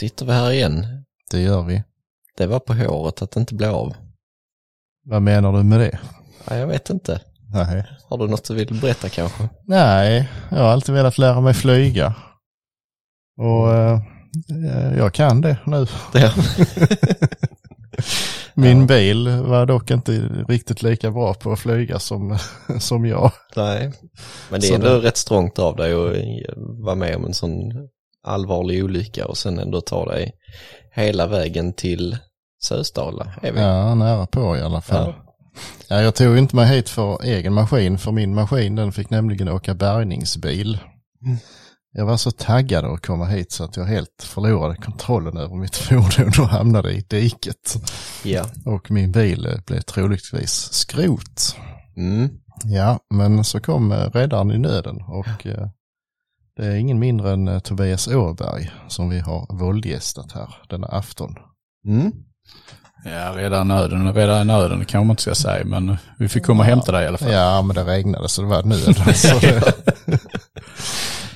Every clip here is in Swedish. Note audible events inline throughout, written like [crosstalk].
sitter vi här igen. Det gör vi. Det var på håret att det inte blev av. Vad menar du med det? Ja, jag vet inte. Nej. Har du något du vill berätta kanske? Nej, jag har alltid velat lära mig flyga. Och eh, jag kan det nu. Det, Min Ja. bil var dock inte riktigt lika bra på att flyga som, [laughs] som jag. nej. Men det är Så ändå det- rätt strångt av dig att vara med om en sån allvarlig olycka och sen ändå ta dig hela vägen till Sösdala. Ja, nära på i alla fall. Ja. Ja, jag tog inte mig hit för egen maskin, för min maskin den fick nämligen åka bärgningsbil. Mm. Jag var så taggad att komma hit så att jag helt förlorade kontrollen över mitt [laughs] fordon och hamnade i diket. ja. Och min bil eh, blev troligtvis skrot. Mm. Ja, men så kom eh, räddaren i nöden och eh, det är ingen mindre än eh, Tobias Åberg som vi har våldgästat här denna afton. Mm. Ja, redan nöden, redan nöden kan man inte ska säga, men vi fick komma och hämta dig i alla fall. Ja, men det regnade så det var nöd. [laughs] så det...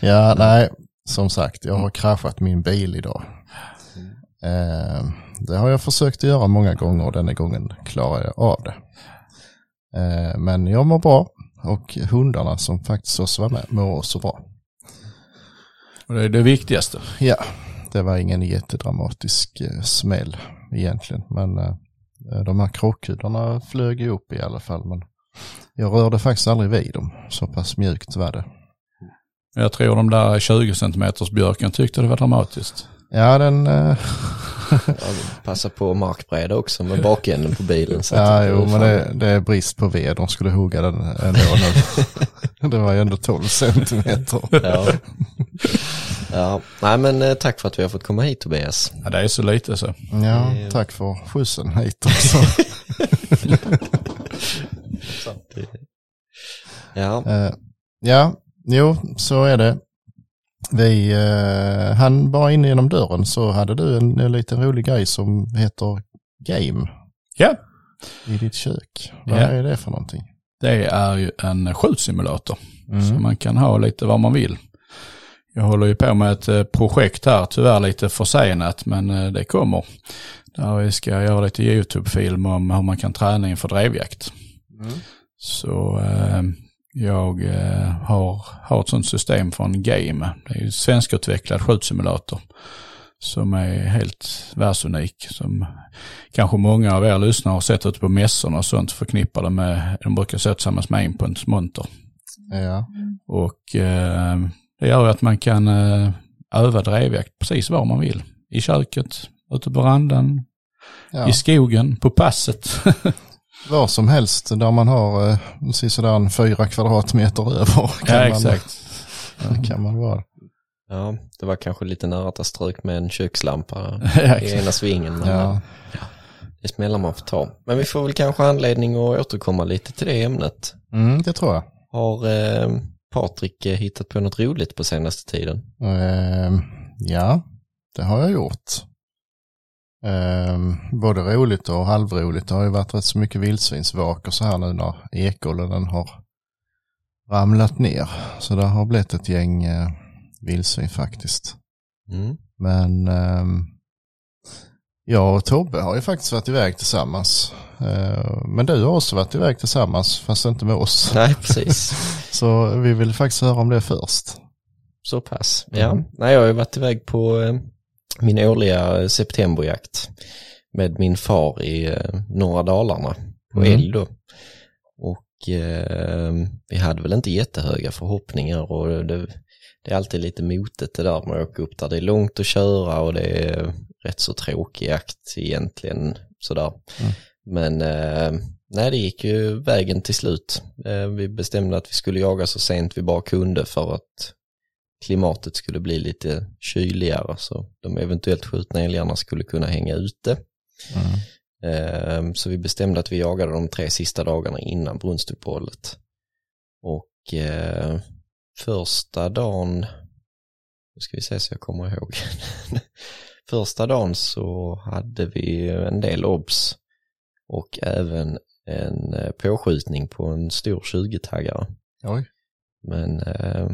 [laughs] ja, nej, som sagt, jag har kraschat min bil idag. Eh, det har jag försökt att göra många gånger och denna gången klarar jag av det. Eh, men jag mår bra och hundarna som faktiskt också var med mår också bra. Och det är det viktigaste. Ja, det var ingen jättedramatisk eh, smäll egentligen. Men eh, de här krockkudarna flög ju upp i alla fall. Men jag rörde faktiskt aldrig vid dem. Så pass mjukt var det. Jag tror de där 20 centimeters björken tyckte det var dramatiskt. Ja, den... Eh, passa på att markbreda också med bakänden på bilen. Så ja, jo, men det, det är brist på ved. De skulle hugga den ändå nu. [laughs] det var ju ändå 12 centimeter. Ja. ja, nej men eh, tack för att vi har fått komma hit Tobias. Ja, det är så lite så. Ja, tack för skjutsen hit också. [laughs] Ja, Eh, ja, jo, så är det. Vi eh, han bara in genom dörren så hade du en, en liten rolig grej som heter Game Ja, i ditt kök. Vad Ja. är det för någonting? det är ju en skjutsimulator. Mm. Så man kan ha lite vad man vill. Jag håller ju på med ett eh, projekt här, tyvärr lite försenat, men eh, det kommer. Där vi ska göra lite YouTube-film om hur man kan träna inför drevjakt. Mm. Så eh, jag eh, har, har ett sånt system från Game. Det är ju en svenskutvecklad skjutsimulator. Som är helt världsunik. Som kanske många av er lyssnare har sett ute på mässorna och sånt förknippade med, de brukar se tillsammans med Aimpunts monter. Ja. Och eh, det gör ju att man kan eh, öva drevjakt precis var man vill. I köket, ute på verandan, ja. i skogen, på passet. [laughs] Var som helst där man har eh, sådär en fyra kvadratmeter över. Kan ja, man, exakt. Kan man vara. ja, det var kanske lite nära att jag strök med en kökslampa [laughs] Ja, i ena svingen. Men Ja. Det smällar man får ta. Men vi får väl kanske anledning att återkomma lite till det ämnet. Mm, det tror jag. Har eh, Patrik eh, hittat på något roligt på senaste tiden? Ehm, ja, det har jag gjort. Ehm, både roligt och halvroligt. Det har ju varit rätt så mycket vildsvinsvak och så här nu när ekollen har ramlat ner. Så det har blivit ett gäng eh, vildsvin faktiskt. Mm. Men ehm, jag och Tobbe har ju faktiskt varit iväg tillsammans. Ehm, men du har också varit iväg tillsammans fast inte med oss. Nej, precis. [laughs] Så vi vill faktiskt höra om det först. Så pass. Ja, Mm. nej, jag har ju varit iväg på eh, min årliga eh, septemberjakt med min far i eh, norra Dalarna på Mm. älg då. Och eh, vi hade väl inte jättehöga förhoppningar och det, det är alltid lite motet det där med att åka upp där. Det är långt att köra och det är rätt så tråkig jakt egentligen sådär. Mm. Men eh, nej, det gick ju vägen till slut. Eh, vi bestämde att vi skulle jaga så sent vi bara kunde för att klimatet skulle bli lite kyligare så de eventuellt skjutna älgarna skulle kunna hänga ute. Mm. Ehm, Så vi bestämde att vi jagade de tre sista dagarna innan brunstuppehållet. Och eh, första dagen, nu ska vi se så jag kommer ihåg. [laughs] första dagen så hade vi en del obs och även en eh, påskjutning på en stor 20-taggare. Oj. Men eh,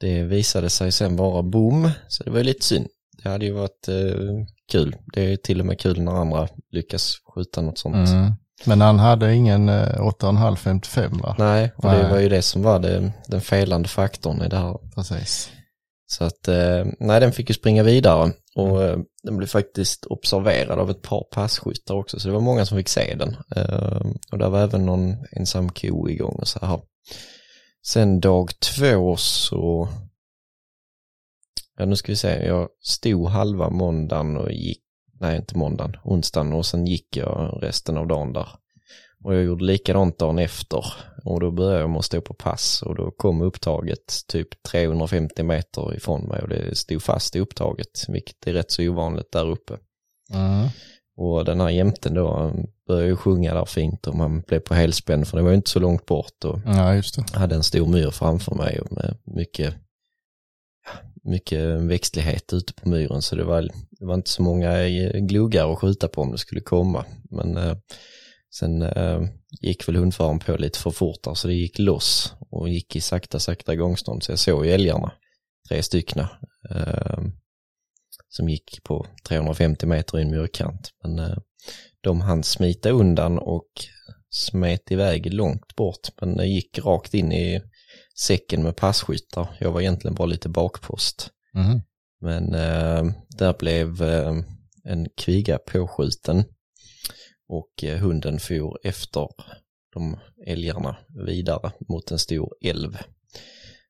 det visade sig sen vara bom, så det var lite synd. det hade ju varit eh, kul. Det är till och med kul när andra lyckas skjuta något sånt. Mm. Men han hade ingen eh, 8,5-55 va? Nej, och Nej. det var ju det som var det, den felande faktorn i det här. Precis. Så att, eh, nej den fick ju springa vidare och eh, den blev faktiskt observerad av ett par passkyttar också så det var många som fick se den. Eh, och där var även någon ensam ko igång och så här. Sen dag två så, ja nu ska vi se, jag stod halva måndagen och gick, nej inte måndagen, onsdagen och sen gick jag resten av dagen där. Och jag gjorde likadant dagen efter och då började jag med att stå på pass och då kom upptaget typ 350 meter ifrån mig och det stod fast i upptaget, vilket är rätt så ovanligt där uppe. Mm. Och den här jämten då han började ju sjunga där fint och man blev på helspänn för det var ju inte så långt bort och Ja, hade en stor myr framför mig och med mycket, mycket växtlighet ute på myren. Så det var, det var inte så många gluggar att skjuta på om det skulle komma. Men eh, sen eh, gick väl hundföraren på lite för fort där så det gick loss och gick i sakta sakta gångstånd. Så jag såg ju älgarna, tre stycken eh, som gick på 350 meter i en myrkant. Men eh, de hann smita undan och smet iväg långt bort men det gick rakt in i säcken med passkyttar. Jag var egentligen bara lite bakpost. Mm. Men eh, där blev eh, en kviga påskjuten och eh, hunden for efter de älgarna vidare mot en stor älv.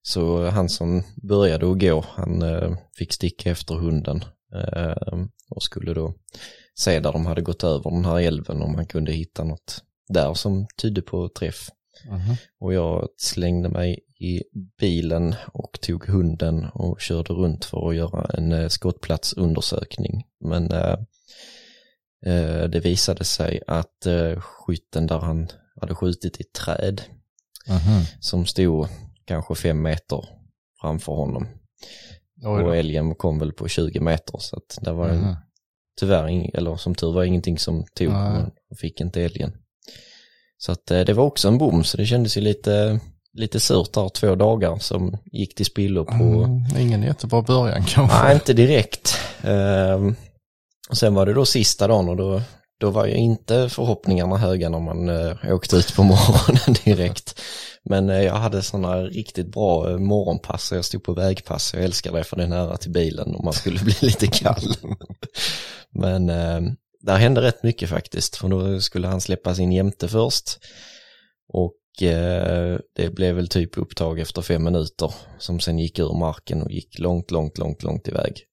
Så han som började att gå, han eh, fick sticka efter hunden eh, och skulle då se där de hade gått över den här älven om han kunde hitta något där som tydde på träff. Mhm. Och jag slängde mig i bilen och tog hunden och körde runt för att göra en eh, skottplatsundersökning. Men eh, eh, det visade sig att eh, skytten där han hade skjutit i träd Mhm. som stod kanske fem meter framför honom. Och älgen kom väl på 20 meter så att det var Mhm. tyvärr, ing- eller som tur var ingenting som tog, jag fick inte älgen. Så att eh, det var också en bom, så det kändes ju lite, lite surt där två dagar som gick till spillo på, Mm, ingen jättebra början kanske. nej inte direkt. Ehm, och sen var det då sista dagen och då, då var ju inte förhoppningarna höga när man eh, åkte ut på [laughs] morgonen direkt. Men eh, jag hade sådana riktigt bra eh, morgonpass, och jag stod på vägpass, jag älskar det för det är nära till bilen om man skulle [laughs] bli lite kall. Men eh, där hände rätt mycket faktiskt, för då skulle han släppa sin jämte först. Och eh, det blev väl typ upptag efter fem minuter som sen gick ur marken och gick långt, långt, långt, långt iväg.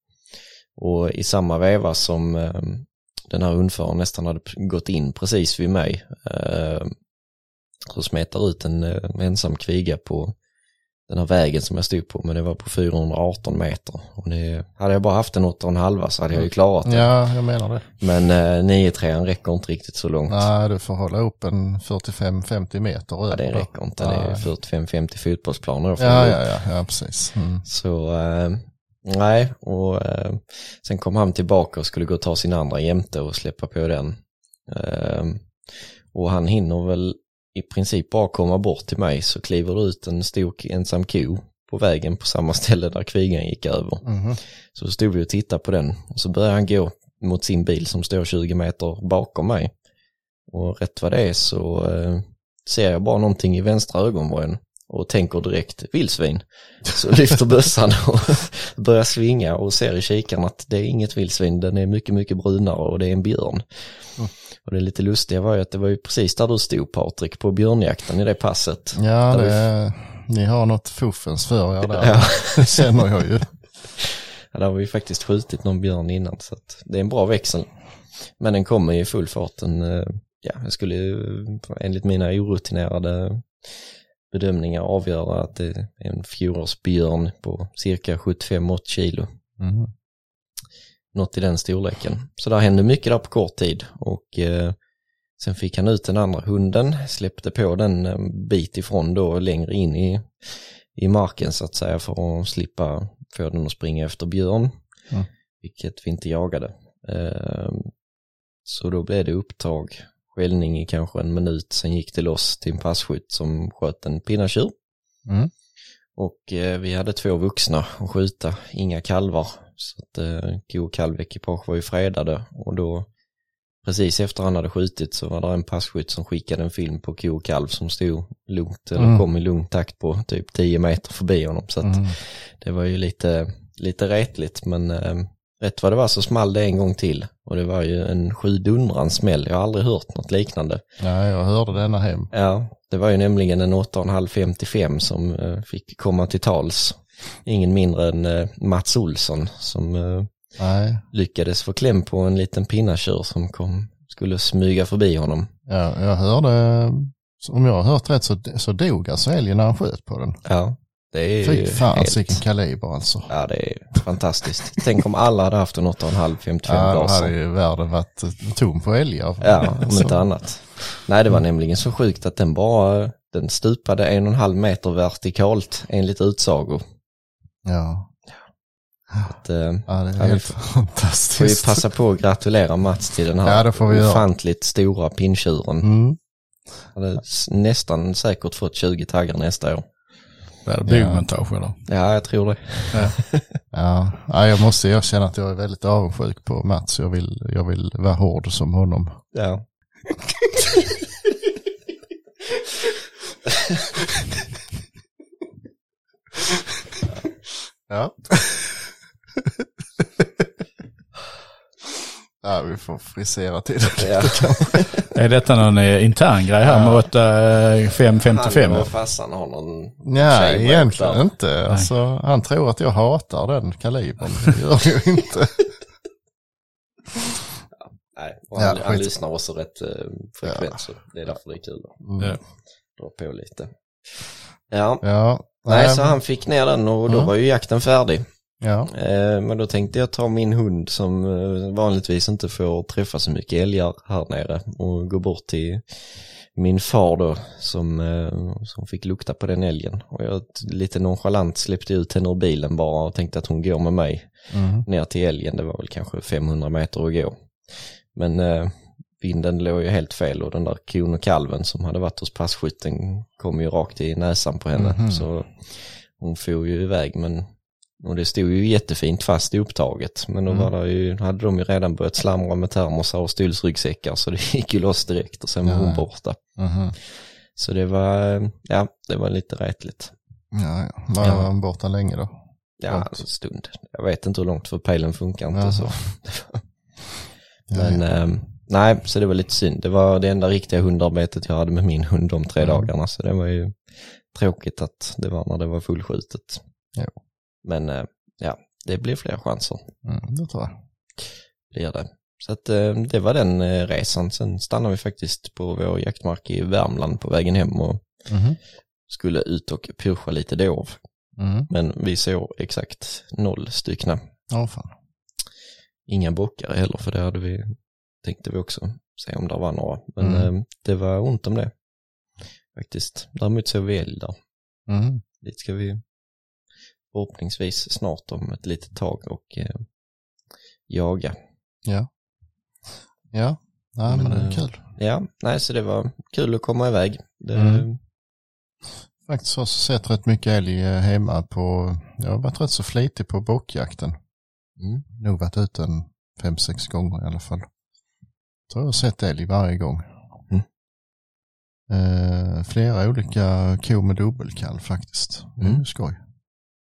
Och i samma veva som eh, den här hundföraren nästan hade gått in precis vid mig eh, så smetar ut en eh, ensam kviga på den här vägen som jag stod på, men det var på 418 meter. Och det, hade jag bara haft en 8,5 så hade jag ju klarat det. Ja, jag menar det. Men eh, 9-3 räcker inte riktigt så långt. Nej, du får hålla upp en 45-50 meter Ja, det över räcker inte. Det är Nej. 45-50 fotbollsplaner. Ja, ja, ja, ja, precis. Mm. Så eh, nej, och eh, sen kom han tillbaka och skulle gå och ta sin andra jämte och släppa på den. Eh, och han hinner väl i princip bara komma bort till mig så kliver det ut en stor ensam ko på vägen på samma [laughs] ställe där kvigan gick över. Mhm. Så stod vi och tittade på den och så började han gå mot sin bil som står 20 meter bakom mig. Och rätt vad det är så eh, ser jag bara någonting i vänstra ögonvrån och tänker direkt vildsvin. Så [laughs] lyfter bössan och [laughs] börjar svinga och ser i kikaren att det är inget vildsvin, den är mycket, mycket brunare och det är en björn. Mm. Och det lite lustiga var ju att det var ju precis där du stod Patrik på björnjakten i det passet. Ja, Där vi- det, ni har något fuffens för er där. [laughs] Ja. Det känner jag ju. Ja, där har vi faktiskt skjutit någon björn innan så det är en bra växel. Men den kommer i full fart. Den, eh, ja, jag skulle ju, enligt mina orutinerade bedömningar avgöra att det är en fjolårsbjörn på cirka 75-80 kilo. Mhm. Något i den storleken. Så där hände mycket där på kort tid och eh, sen fick han ut den andra hunden, släppte på den en bit ifrån då längre in i, i marken så att säga för att slippa få den att springa efter björn. Mm. Vilket vi inte jagade. Eh, så då blev det upptag, skällning i kanske en minut, sen gick det loss till en passkytt som sköt en pinnatjur. Mm. Och eh, vi hade två vuxna att skjuta, inga kalvar. Så att eh, ko och kalvekipage var ju fredade och då precis efter han hade skjutit så var det en passkytt som skickade en film på ko och kalv som stod lugnt eller Mm. kom i lugn takt på typ 10 meter förbi honom. Så att Mm. det var ju lite, lite retligt men eh, rätt vad det var så small det en gång till och det var ju en sjudundrans smäll. Jag har aldrig hört något liknande. Ja, jag hörde denna hem. Ja, det var ju nämligen en 8,5-55 som eh, fick komma till tals. Ingen mindre än eh, Mats Olsson som eh, Nej, lyckades få kläm på en liten pinnatjur som kom, skulle smyga förbi honom. ja, jag hörde, om jag har hört rätt så, så dog alltså älgen när han sköt på den. Ja, det är Fy fan helt, vilken kaliber alltså. Ja, det är fantastiskt. Tänk om alla hade haft en 8,5-55 Ja, då hade ju världen varit eh, tom på älgar. Ja, om inte annat. Nej, det var nämligen så sjukt att den bara, den stupade en och en halv meter vertikalt enligt utsago. Ja, Att, eh, ja det är helt får- fantastiskt. får vi passa på att gratulera Mats till den här Ja, det får vi göra. ofantligt stora pinntjuren. Mm. Hade s- nästan säkert fått 20 taggar nästa år. Det är byggmontage eller? Ja, jag tror det. [laughs] Ja, ja, jag måste erkänna att jag är väldigt avundsjuk på Mats. Jag vill, jag vill vara hård som honom. Ja. [laughs] Ja. [laughs] ja, vi får frisera till det. ja. [laughs] Är detta någon eh, intern grej här med 8555? Han och farsan har någon Nej, egentligen där. inte. Alltså, han tror att jag hatar den kalibern. Det gör jag inte. [laughs] Nej, och han, Ja, han lyssnar också rätt eh, frekvent så det är därför det är kul att Mm. Ja. dra på lite. Ja, Ja, nej så han fick ner den och då Mm. var ju jakten färdig. Ja, Eh, men då tänkte jag ta min hund som eh, vanligtvis inte får träffa så mycket älgar här nere och gå bort till min far då som, eh, som fick lukta på den älgen. Och jag lite nonchalant släppte ut henne ur bilen bara och tänkte att hon går med mig mm. ner till älgen. Det var väl kanske 500 meter att gå. Men eh, vinden låg ju helt fel och den där kon och kalven som hade varit hos passkytten kom ju rakt i näsan på henne. Mhm. Så hon for ju iväg men och det stod ju jättefint fast i upptaget. Men då Mm. var det ju, hade de ju redan börjat slamra med termosar och stylsryggsäckar så det [laughs] gick ju loss direkt och sen var Ja. hon borta. Mhm. Så det var, eh, ja, det var lite rätligt. ja, ja. Var Ja. han borta länge då? Ja, en stund. Jag vet inte hur långt för pejlen funkar inte Jaha. [laughs] så. Ja, Men ja. ehm, nej, så det var lite synd. Det var det enda riktiga hundarbetet jag hade med min hund de tre Mm. dagarna. Så det var ju tråkigt att det var när det var fullskjutet. Jo. Men eh, ja, det blir fler chanser. Mm, det tror jag. Blir det. Så att eh, det var den eh, resan. Sen stannade vi faktiskt på vår jaktmark i Värmland på vägen hem och Mhm. skulle ut och pusha lite dov. Mm. Men vi såg exakt noll styckna. Ja, fan. Inga bockar heller för det hade vi, tänkte vi också se om det var några. Men Mm. det var ont om det. Faktiskt. Däremot såg vi älg där. Mm. Dit ska vi förhoppningsvis snart om ett litet tag och eh, jaga. Ja. Ja, ja men, Men, det är eh, kul. Ja, nej så det var kul att komma iväg. Det, Mm. Faktiskt har jag sett rätt mycket älg eh, hemma på, jag har varit rätt så flitig på bockjakten. Mm. Nog varit ute en fem, sex gånger i alla fall. tror jag har sett älg varje gång. Mm. Eh, flera olika ko med dubbelkall faktiskt. Det är Mm. ju skoj.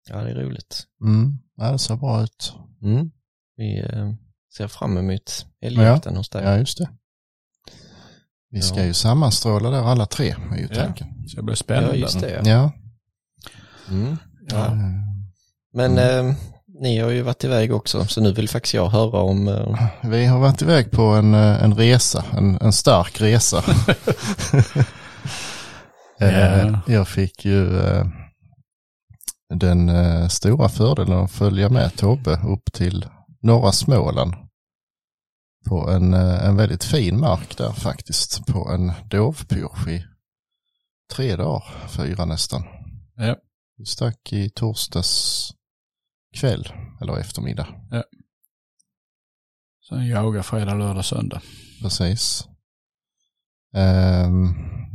Ja, det är roligt. Mm. Ja, det ser bra ut. Mm. Vi eh, ser fram emot älgjakten hos dig. Ja, just det. Vi ska Ja. ju sammanstråla där alla tre, är ju Ja. tanken. Så det blir spännande. Ja, just det. Ja. Ja. Mm. Ja. Men eh, ni har ju varit iväg också, så nu vill faktiskt jag höra om eh, Vi har varit iväg på en, eh, en resa, en, en stark resa. [laughs] Eh, Ja. Jag fick ju eh, den eh, stora fördelen att följa med Tobbe upp till norra Småland. På en, eh, en väldigt fin mark där faktiskt, på en dovpyrsch i tre dagar, fyra nästan. Ja. Vi stack i torsdags kväll, eller eftermiddag. Sen jaga fredag, lördag, söndag. Precis. Ehm,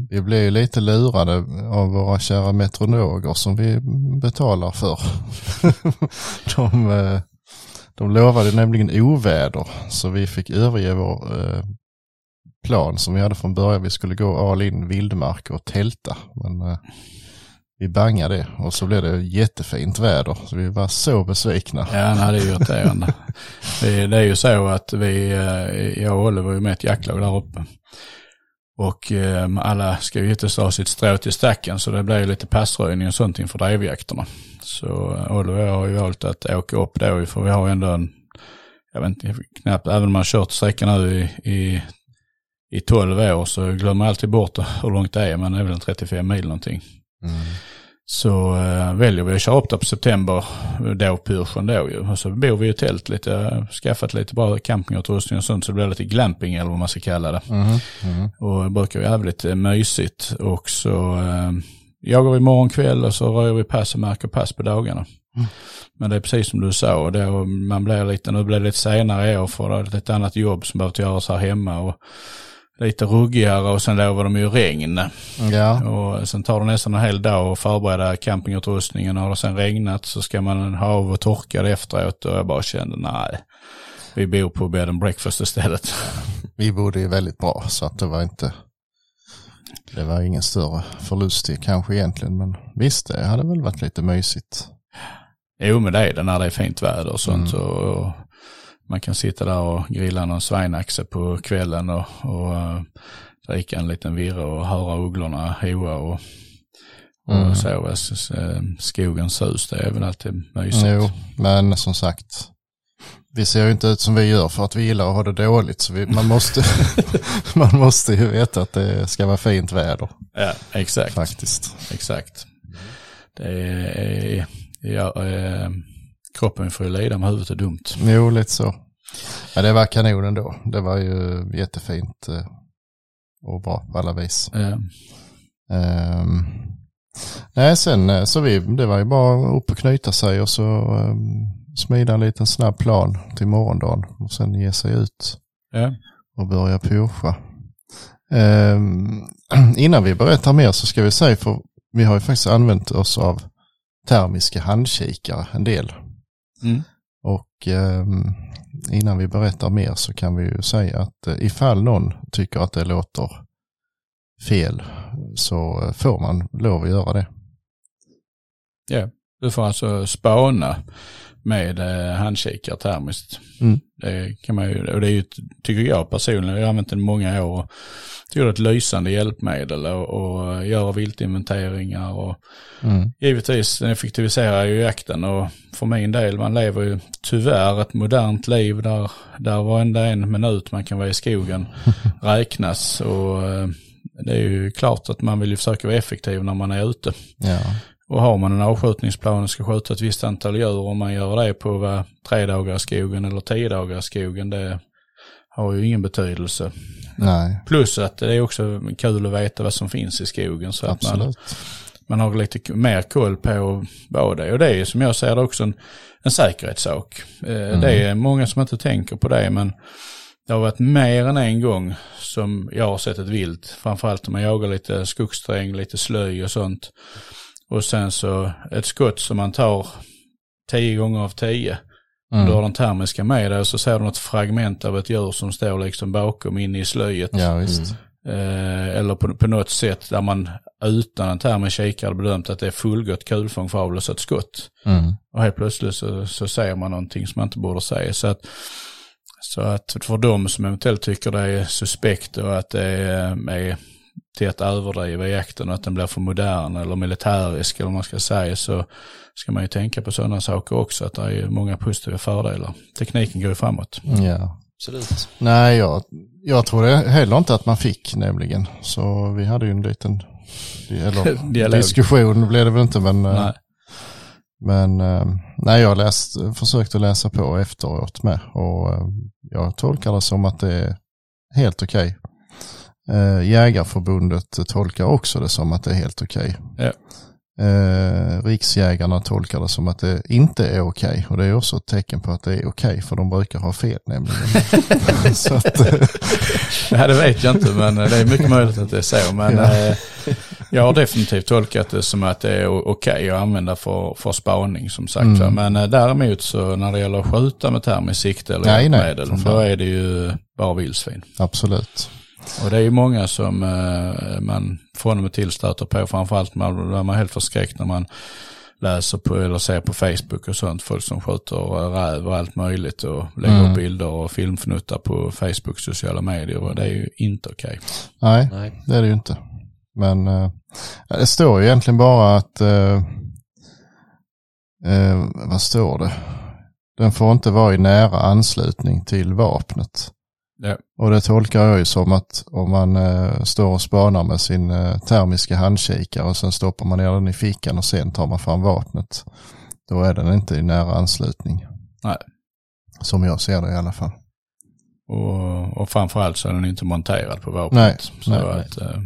vi blev ju lite lurade av våra kära metronoger som vi betalar för. [laughs] de, eh, De lovade nämligen oväder så vi fick överge vår eh, plan som vi hade från början. Vi skulle gå all in vildmark och tälta. Men eh, vi bangade det och så blev det jättefint väder. Så vi var så besvikna. Ja, nej, det är irriterande. [laughs] det, det är ju så att vi, jag och Olle var ju med ett jaktlag där uppe. Och eh, alla ska ju givetvis dra sitt strå till stacken så det blir ju lite passröjning och sånt inför drevjakterna. Så eh, Olle och jag har ju valt att åka upp då för vi har ändå en, jag vet inte, knappt, även om man har kört sträckan nu i, i, i 12 år så glömmer man alltid bort [laughs] hur långt det är, men det är väl en 35 mil någonting. Mm. Så äh, väljer vi att köra upp där på september, då pyrschen då ju. Och så bor vi i tält lite, skaffat lite bra campingutrustning och sånt så det blir lite glamping eller vad man ska kalla det. Mm. Mm. Och det brukar vara jävligt äh, mysigt. Och så äh, jagar vi morgon kväll och så rör vi pass och märker pass på dagarna. Mm. Men det är precis som du sa, då man blir lite, nu blir det lite senare i år för det är ett annat jobb som behöver göras här hemma. Och lite ruggigare och sen lovar de ju regn. Ja. Och sen tar det nästan en hel dag att förbereda campingutrustningen och har det sen regnat så ska man ha av och torka det efteråt och jag bara kände nej, vi bor på bed and breakfast istället. [laughs] Vi bodde ju väldigt bra så att det var inte, det var ingen större förlust i kanske egentligen men visst det hade väl varit lite mysigt. Jo men det är det när det är fint väder och sånt. Mm. Och, man kan sitta där och grilla någon svinaxe på kvällen och, och uh, dricka en liten virre och höra ugglorna hoa och, och mm. sova skogens sus. Det är väl alltid mysigt. Jo, men som sagt, vi ser ju inte ut som vi gör för att vi gillar att ha det dåligt. Så vi, man, måste, [laughs] man måste ju veta att det ska vara fint väder. Ja, exakt. Faktiskt. Exakt. Det är, ja, äh, kroppen får ju lida om huvudet är dumt. Jo, lite så. Ja, det var kanon ändå. Det var ju jättefint eh, och bra på alla vis. Ja. Um, nej, sen eh, så vi, det var ju bara upp och knyta sig och så um, smida en liten snabb plan till morgondagen och sen ge sig ut ja. och börja pusha. Um, [clears throat] innan vi berättar mer så ska vi säga, för vi har ju faktiskt använt oss av termiska handkikare en del. Mm. Och um, innan vi berättar mer så kan vi ju säga att uh, ifall någon tycker att det låter fel så uh, får man lov att göra det. Ja, du får alltså spana med eh, handkikare termiskt. Mm. Det kan man ju, och det är ju, tycker jag personligen, jag har använt den många år. Tycker det är ett lysande hjälpmedel och, och göra viltinventeringar och mm. givetvis effektiviserar ju jakten och för min del, man lever ju tyvärr ett modernt liv där, där varenda en minut man kan vara i skogen [laughs] räknas och eh, det är ju klart att man vill ju försöka vara effektiv när man är ute. Ja. Och har man en avskjutningsplan och ska skjuta ett visst antal djur och man gör det på vad, tre dagar i skogen eller tio dagar i skogen, det har ju ingen betydelse. Nej. Plus att det är också kul att veta vad som finns i skogen så att man, man har lite mer koll på vad det är. Och det är som jag ser det också en, en säkerhetssak. Eh, mm. Det är många som inte tänker på det men det har varit mer än en gång som jag har sett ett vilt, framförallt om man jagar lite skogssträng, lite slöj och sånt. Och sen så ett skott som man tar tio gånger av tio. Mm. Du har den termiska med dig och så ser du något fragment av ett djur som står liksom bakom inne i slöjet. Ja, visst. Eh, eller på, på något sätt där man utan en termisk kikare bedömt att det är fullgott kulfång för avlossa ett skott. Mm. Och helt plötsligt så, så säger man någonting som man inte borde säga. Så att, så att för de som eventuellt tycker det är suspekt och att det är, är till att överdriva jakten och att den blir för modern eller militärisk eller vad man ska säga så ska man ju tänka på sådana saker också att det är många positiva fördelar. Tekniken går ju framåt. Ja, absolut. Nej, jag, jag tror det heller inte att man fick nämligen. Så vi hade ju en liten eller, [laughs] diskussion blev det väl inte men eh, nej. Men eh, nej, jag läst, försökte läsa på efteråt med och eh, jag tolkar det som att det är helt okej. Okay. Eh, Jägarförbundet tolkar också det som att det är helt okej. Okay. Ja. Eh, Riksjägarna tolkar det som att det inte är okej okay. och det är också ett tecken på att det är okej okay, för de brukar ha fel nämligen. [laughs] så att, eh, [laughs] ja, det vet jag inte men det är mycket möjligt att det är så. Men, eh, Jag har definitivt tolkat det som att det är okej okay att använda för, för spaning som sagt. Mm. Men eh, däremot så när det gäller att skjuta med termiskt sikte eller Nej, fan. då är det ju bara vildsvin. Absolut. Och det är ju många som eh, man från och med till stöter på, framförallt man, man är helt förskräckt när man läser på eller ser på Facebook och sånt, folk som skjuter räv och allt möjligt och lägger Mm. upp bilder och filmfnuttar på Facebook, sociala medier och det är ju inte okej. Nej, Nej. det är det ju inte. Men eh, det står ju egentligen bara att, eh, eh, vad står det? Den får inte vara i nära anslutning till vapnet. Ja. Och det tolkar jag ju som att om man eh, står och spanar med sin eh, termiska handkikare och sen stoppar man ner den i fickan och sen tar man fram vapnet. Då är den inte i nära anslutning. Nej. Som jag ser det i alla fall. Och, och framförallt så är den inte monterad på vapnet. Nej, så nej, att, eh,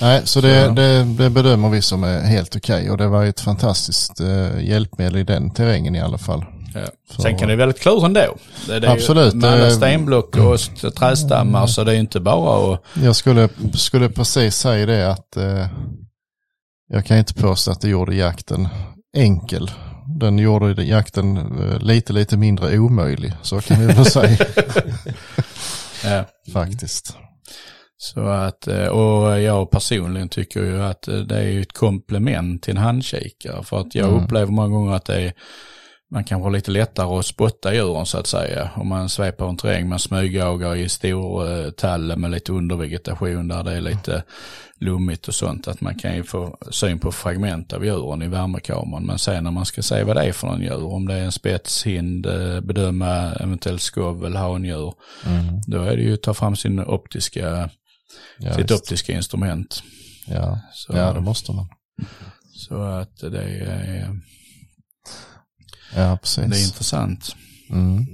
Nej, så det, Så- det, det bedömer vi som är helt okej och det var ett fantastiskt eh, hjälpmedel i den terrängen i alla fall. Ja. Sen kan det vara väldigt klurigt ändå. Det, det är Absolut, Ju med alla stenblock och st- trädstammar så det är inte bara att Jag skulle, skulle precis säga det att eh, jag kan inte påstå att det gjorde jakten enkel. Den gjorde jakten eh, lite, lite mindre omöjlig, så kan vi väl säga [laughs] ja, faktiskt. Så att, eh, och jag personligen tycker ju att eh, det är ju ett komplement till en handkikare. För att jag Mm. upplever många gånger att det är, man kan vara lite lättare att spotta djuren så att säga. Om man sveper en terräng, man smygjagar i stor eh, med lite undervegetation där det är lite lummigt och sånt. Att man kan ju få syn på fragment av djuren i värmekameran. Men sen när man ska se vad det är för någon djur, om det är en spetshind, eh, bedöma eventuellt skovel, handjur. Mm. Då är det ju att ta fram sin optiska Ja, sitt visst. optiska instrument. ja. Så, ja, det måste man. så att det är, Ja, precis. det är intressant. Mm.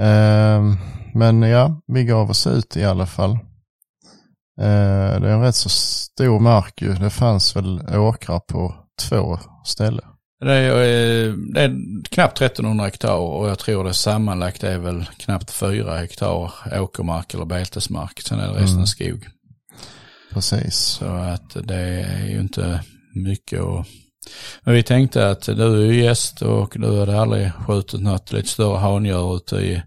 Ehm, men ja, vi gav oss ut i alla fall. Eh, det är en rätt så stor mark ju. Det fanns väl åkrar på två ställen. Det är, eh, det är knappt 1300 hektar och jag tror det sammanlagt är väl knappt 4 hektar åkermark eller betesmark. Sen är det resten Mm. skog. Precis. Så att det är ju inte mycket att... Men vi tänkte att du är ju gäst och du hade aldrig skjutit något lite större handjur ute i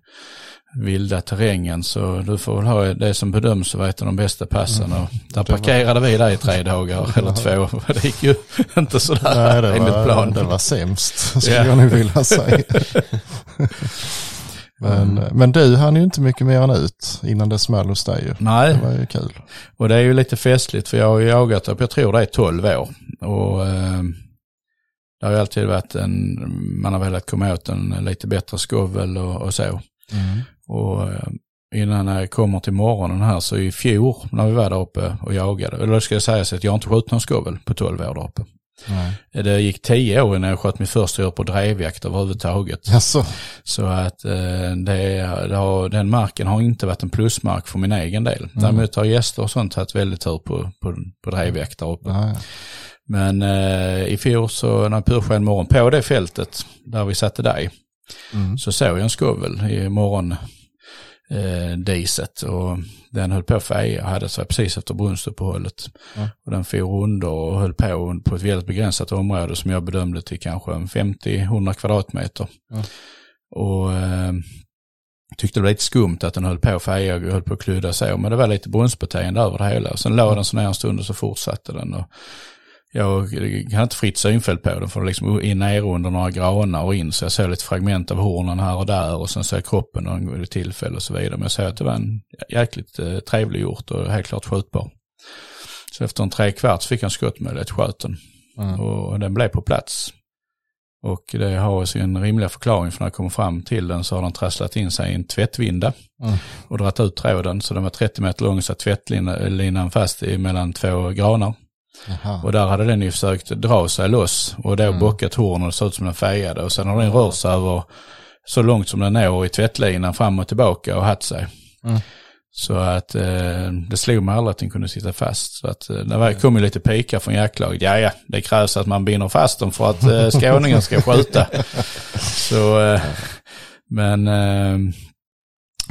vilda terrängen så du får väl ha det som bedöms vara ett av de bästa passen och där Det var- parkerade vi dig i tre dagar [laughs] eller två. Det gick ju [laughs] inte sådär Nej, det enligt var, plan. det var sämst, [laughs] skulle Ja. jag nog vilja säga. men, men du hann ju inte mycket mer än ut innan det small hos dig. Nej, Det var ju kul. och det är ju lite festligt för jag har ju jagat upp, jag tror det är 12 år. Och eh, det har ju alltid varit en, man har velat komma åt en lite bättre skovel och, och så. Och eh, innan jag kommer till morgonen här så i fjol när vi var där uppe och jagade, eller då ska jag säga så att jag inte skjutit någon skovel på 12 år där uppe. Nej. Det gick 10 år innan jag sköt mitt första djur på drevjakt överhuvudtaget. Alltså, Så att eh, det, det har, den marken har inte varit en plusmark för min egen del. Däremot har gäster och sånt haft väldigt tur på, på, på drevjakt där uppe. ja, ja. Men eh, i fjol så när Pursken morgon på det fältet där vi satte dig Mm. så såg jag en skovel i morgon eh, diset och den höll på att feja, hade sig precis efter brunstuppehållet. Ja. Och den for runder och höll på på ett väldigt begränsat område som jag bedömde till kanske en 50-100 kvadratmeter. Ja. Och eh, tyckte det var lite skumt att den höll på att feja och höll på att kludda så, men det var lite brunstbeteende över det hela. Sen låg den så ner en stund och så fortsatte den. Och jag hade inte fritt synfält på den för liksom in ner under några granar och in så jag såg lite fragment av hornen här och där och sen såg jag kroppen någon tillfälle och så vidare. Men jag såg att det var en jäkligt eh, trevlig gjort och helt klart skjutbar. Så efter en tre kvart fick jag en skottmöjlighet, sköt den Mm. och den blev på plats. Och det har sin rimliga förklaring för när jag kommer fram till den så har den trasslat in sig i en tvättvinda Mm. och dragit ut tråden så den var 30 meter lång så tvättlinan fast i mellan två granar. Jaha. Och där hade den ju försökt dra sig loss och då Mm. bockat hornen och det såg ut som den fejade. Och sen har den rört sig över så långt som den når i tvättlinan fram och tillbaka och hatt sig. Mm. Så att eh, det slog mig aldrig att den kunde sitta fast. Så att eh, det kom ju lite pikar från jaktlaget. Ja, ja, det krävs att man binder fast dem för att eh, skåningen ska skjuta. [laughs] Så, eh, men eh,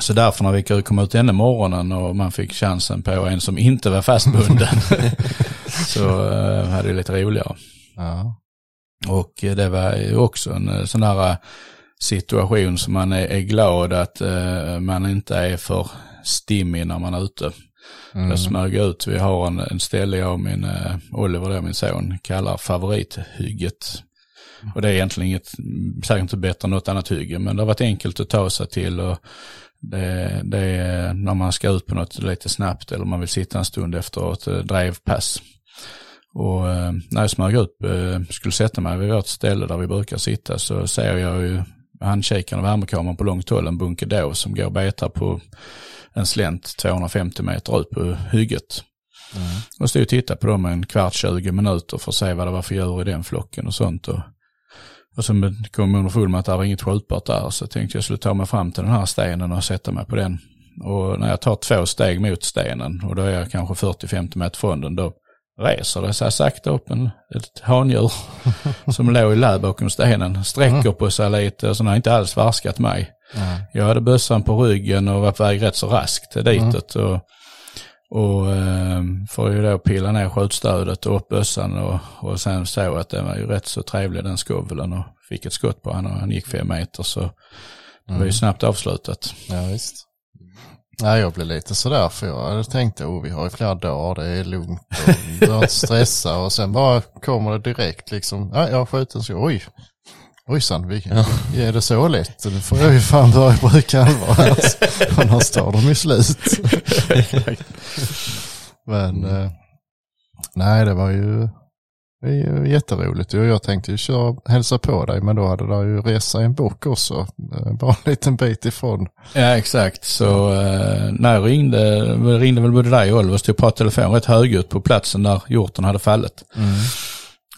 Så därför när vi kom ut den morgonen och man fick chansen på en som inte var fastbunden [laughs] så uh, hade det lite roligare. Ja. Och det var ju också en eh, sån här situation som man är, är glad att uh, man inte är för stimmig när man är ute. Mm. Jag smög ut, vi har en, en ställe jag och min uh, Oliver, då, min son, kallar favorithygget. Och det är egentligen inget, säkert inte bättre än något annat hygge, men det har varit enkelt att ta sig till och det, det är när man ska ut på något lite snabbt eller man vill sitta en stund efter ett drevpass. Och eh, när jag smög ut, eh, skulle sätta mig vid vårt ställe där vi brukar sitta så ser jag ju handkikaren och värmekameran på långt håll en bunke dov som går och betar på en slänt 250 meter ut på hygget. Mm. Och stod och tittade på dem en kvart, 20 minuter för att se vad det var för djur i den flocken och sånt. Och, och sen kom jag underfull med att det var inget skjutbart där så tänkte jag skulle ta mig fram till den här stenen och sätta mig på den. Och när jag tar två steg mot stenen och då är jag kanske 40-50 meter från den då reser det sig sakta upp en, ett handjur [laughs] som låg i lä bakom stenen, sträcker på sig lite och så har inte alls varskat mig. Mm. Jag hade bössan på ryggen och var på väg rätt så raskt ditåt. Mm. Och, och eh, får ju då pilla ner skjutstödet och upp bössan och, och sen så att den var ju rätt så trevlig den skoveln och fick ett skott på honom och han gick fem meter så det var ju mm. snabbt avslutat. Ja, visst. Nej, jag blev lite sådär för jag hade tänkt, oh, vi har ju flera dagar, det är lugnt och vi behöver inte stressa och sen bara kommer det direkt liksom, ja, jag har skjutit så, oj, ojsan, vi, ja. är det så lätt? Nu får jag ju fan börja bruka allvar [laughs] här, annars tar de ju slut. Men, eh, nej det var ju, det är ju jätteroligt. Jag tänkte ju köra, hälsa på dig, men då hade det ju resa en bok också. Eh, bara en liten bit ifrån. Ja, exakt. Så eh, när jag ringde, ringde väl både dig och Oliver, stod på telefon rätt högljutt på platsen där hjorten hade fallit. Mm.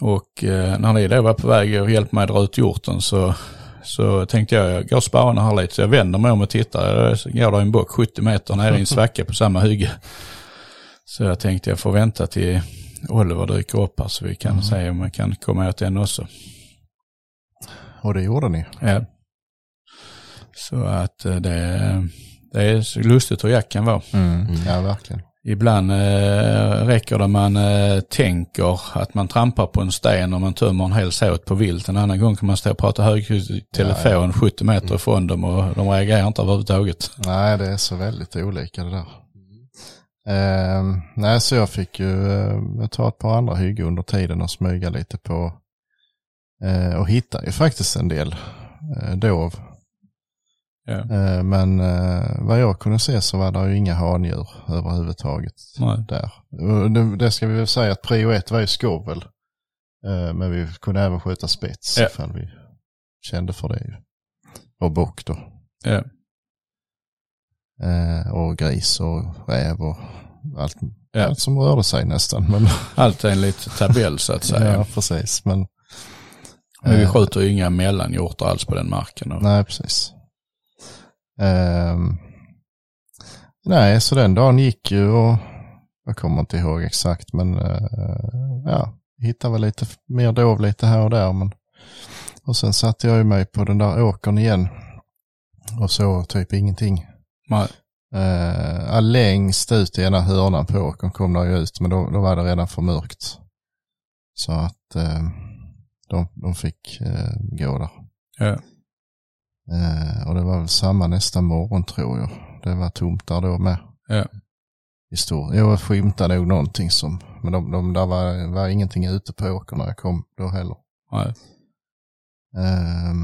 Och eh, när ni då var på väg och hjälpte mig dra ut hjorten så, så tänkte jag, jag går och spanar här lite. Så jag vänder mig om och tittar. Jag går där en bock 70 meter nere i en svacka på samma hygge. Så jag tänkte jag får vänta till Oliver dyker upp här så vi kan mm. se om man kan komma åt den också. Och det gjorde ni? Ja. Så att eh, det, det är lustigt hur jakt kan vara. Mm. Mm. Ja, verkligen. Ibland eh, räcker det man eh, tänker att man trampar på en sten och man tömmer en hel såt på vilt. En annan gång kan man stå och prata högt i telefon ja, ja. 70 meter mm. ifrån dem och de reagerar inte överhuvudtaget. Nej, det är så väldigt olika det där. Eh, nej, så jag fick ju eh, ta ett par andra hygge under tiden och smyga lite på eh, och hitta ju faktiskt en del eh, dov. Eh, men eh, vad jag kunde se så var det ju inga handjur överhuvudtaget nej. där. Det, det, ska vi väl säga att prio ett var ju skovel. Eh, men vi kunde även skjuta spets ja. ifall vi kände för det. Och bock då. Eh, och gris och räv och allt, ja. allt som rörde sig nästan. Men... [laughs] Allt enligt tabell så att säga. [laughs] ja, precis. Men, men vi eh, skjuter ju inga mellanhjortar alls på den marken. Och... Nej, precis. Eh, nej, så den dagen gick ju och jag kommer inte ihåg exakt, men eh, ja, hittade väl lite mer dov lite här och där. Men, och sen satte jag ju mig på den där åkern igen och så typ ingenting. Nej. Uh, längst ut i ena hörnan på åkern kom det ju ut, men då, då var det redan för mörkt. Så att uh, de, de fick uh, gå där. Ja. Uh, och det var väl samma nästa morgon tror jag. Det var tomt där då med. Ja. I stor. Jag skymtade nog någonting som, men de, de, där var, var ingenting ute på åkern när jag kom då heller. Nej. Uh,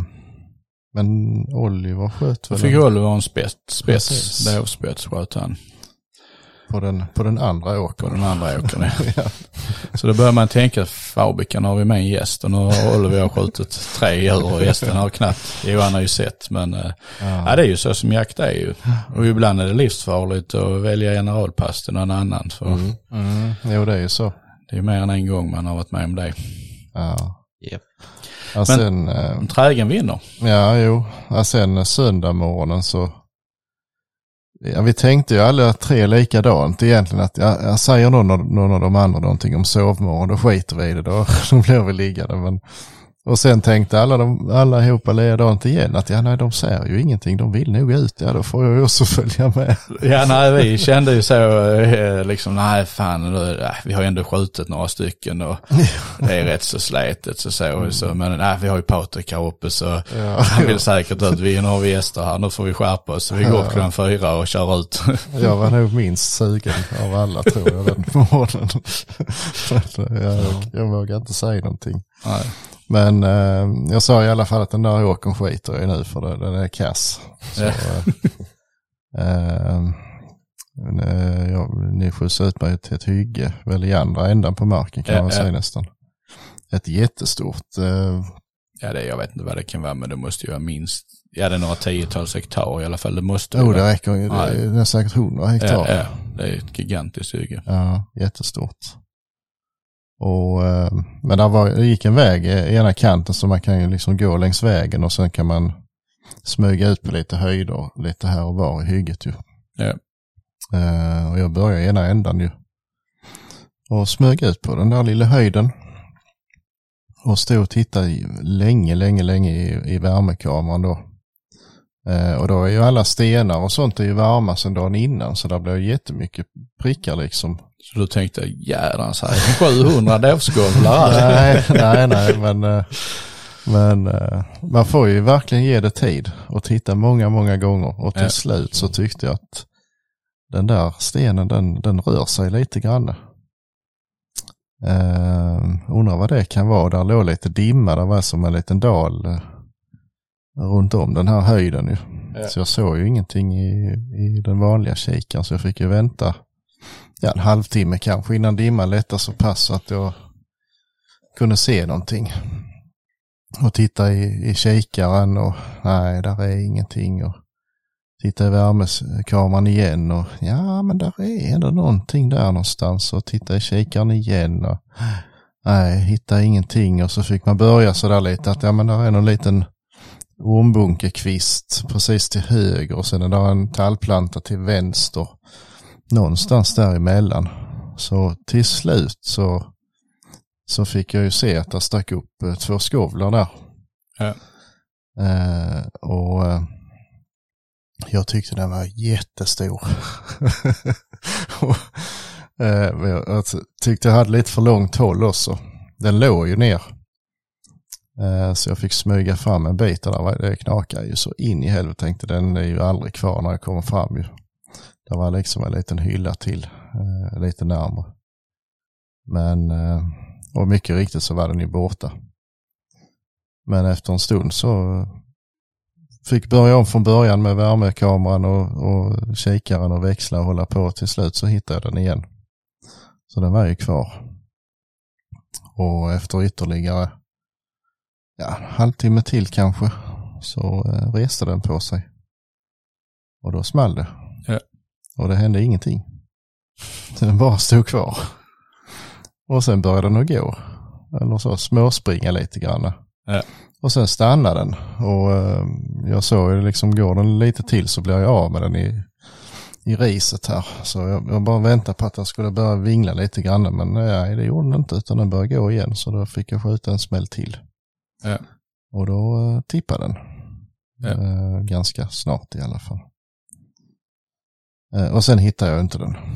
men Oliver sköt väl? Fick Oliver en spets, spets, dovspets sköt han. På den, på den andra åkern? På den andra åkern, ja. [laughs] Så då börjar man tänka, Fabikan har vi med en gäst och nu har Oliver skjutit tre djur och gästen har knappt, Johan har ju sett men ja. ja. det är ju så som jakt är ju. Och ibland är det livsfarligt att välja generalpass till någon annan. För mm. Mm. Jo det är ju så. Det är mer än en gång man har varit med om det. Ja. Yep. Ja, Men sen, äh, trägen vinner. Ja, jo. Ja, sen söndag morgonen så Ja, vi tänkte ju alla tre likadant egentligen. att jag, jag Säger någon, någon av de andra någonting om sovmorgon, då skiter vi i det. Då, [laughs] då blir vi liggande. Men, och sen tänkte alla, de, alla ihop likadant igen att ja, nej, de ser ju ingenting, de vill nog ut, ja då får jag ju också [laughs] följa med. Ja, nej, vi kände ju så eh, liksom, nej fan, nej, vi har ju ändå skjutit några stycken och [laughs] det är rätt så slätet så så, så men nej, vi har ju Patrik här uppe så Ja. han vill [laughs] säkert ut, vi nu har vi gäster här, nu får vi skärpa oss, så vi går klockan fyra och kör ut. Jag var nog minst sugen av alla tror jag den morgonen. Jag, jag vågar inte säga någonting. Nej. Men eh, jag sa i alla fall att den där åkern skiter jag i nu för den är kass. Så, eh, eh, men, eh, jag, ni skjutsade ut mig till ett hygge, väl i andra ändan på marken kan man säga nästan. Ett jättestort, eh, Ja, det, jag vet inte vad det kan vara, men det måste ju vara minst, ja det är några tiotals hektar i alla fall, det måste oh, det räcker ju, det, är- säkert 100 hektar. Ja, ja, det är ett gigantiskt hygge. Ja, jättestort. Och, eh, men där var, det gick en väg i ena kanten så man kan ju liksom gå längs vägen och sen kan man smyga ut på lite höjder lite här och var i hygget ju. Ja. Eh, och jag började i ena ändan ju. Och smög ut på den där lilla höjden. Och stod och tittade länge, länge, länge i, i värmekameran då. Eh, och då är ju alla stenar och sånt är ju varma sedan dagen innan så där blir jättemycket prickar liksom. Så du tänkte, jädrans här, 700 dovskovlar här. nej, nej, nej, men, eh, men eh, man får ju verkligen ge det tid och titta många, många gånger. Och till Ja. slut så tyckte jag att den där stenen, den, den rör sig lite grann. Uh, undrar vad det kan vara. Där låg lite dimma, där var som en liten dal eh, runt om den här höjden. Ju. Ja. Så jag såg ju ingenting i, i den vanliga kikaren så jag fick ju vänta ja, en halvtimme kanske innan dimman lättade så pass så att jag kunde se någonting. Och titta i, i kikaren och nej, där är ingenting. Och titta i värmekameran igen och ja, men där är ändå någonting där någonstans. Och titta i kikaren igen och nej, hitta ingenting. Och så fick man börja sådär lite att ja, men där är någon liten ormbunkekvist precis till höger och sen är där en tallplanta till vänster. Någonstans däremellan. Så till slut så, så fick jag ju se att det stack upp eh, två skovlar där. Ja. Eh, och eh, jag tyckte den var jättestor. [laughs] och, eh, jag, tyckte jag hade lite för långt håll också. Den låg ju ner. Eh, så jag fick smyga fram en bit där det knakade ju så in i helvete. Tänkte den är ju aldrig kvar när jag kommer fram ju. Det var liksom en liten hylla till, eh, lite närmare. Men, eh, och mycket riktigt så var den ju borta. Men efter en stund så fick börja om från början med värmekameran och, och kikaren och växla och hålla på. Till slut så hittade jag den igen. Så den var ju kvar. Och efter ytterligare ja, en halvtimme till kanske så eh, reste den på sig. Och då small det. Och det hände ingenting. Den bara stod kvar. Och sen började den att gå. Eller så småspringa lite grann. Ja. Och sen stannade den. Och eh, jag såg ju liksom, går den lite till så blir jag av med den i, i riset här. Så jag, jag bara väntade på att den skulle börja vingla lite grann. Men nej, det gjorde den inte utan den började gå igen. Så då fick jag skjuta en smäll till. Ja. Och då eh, tippade den. Ja. Eh, ganska snart i alla fall. Eh, och sen hittade jag inte den. [laughs]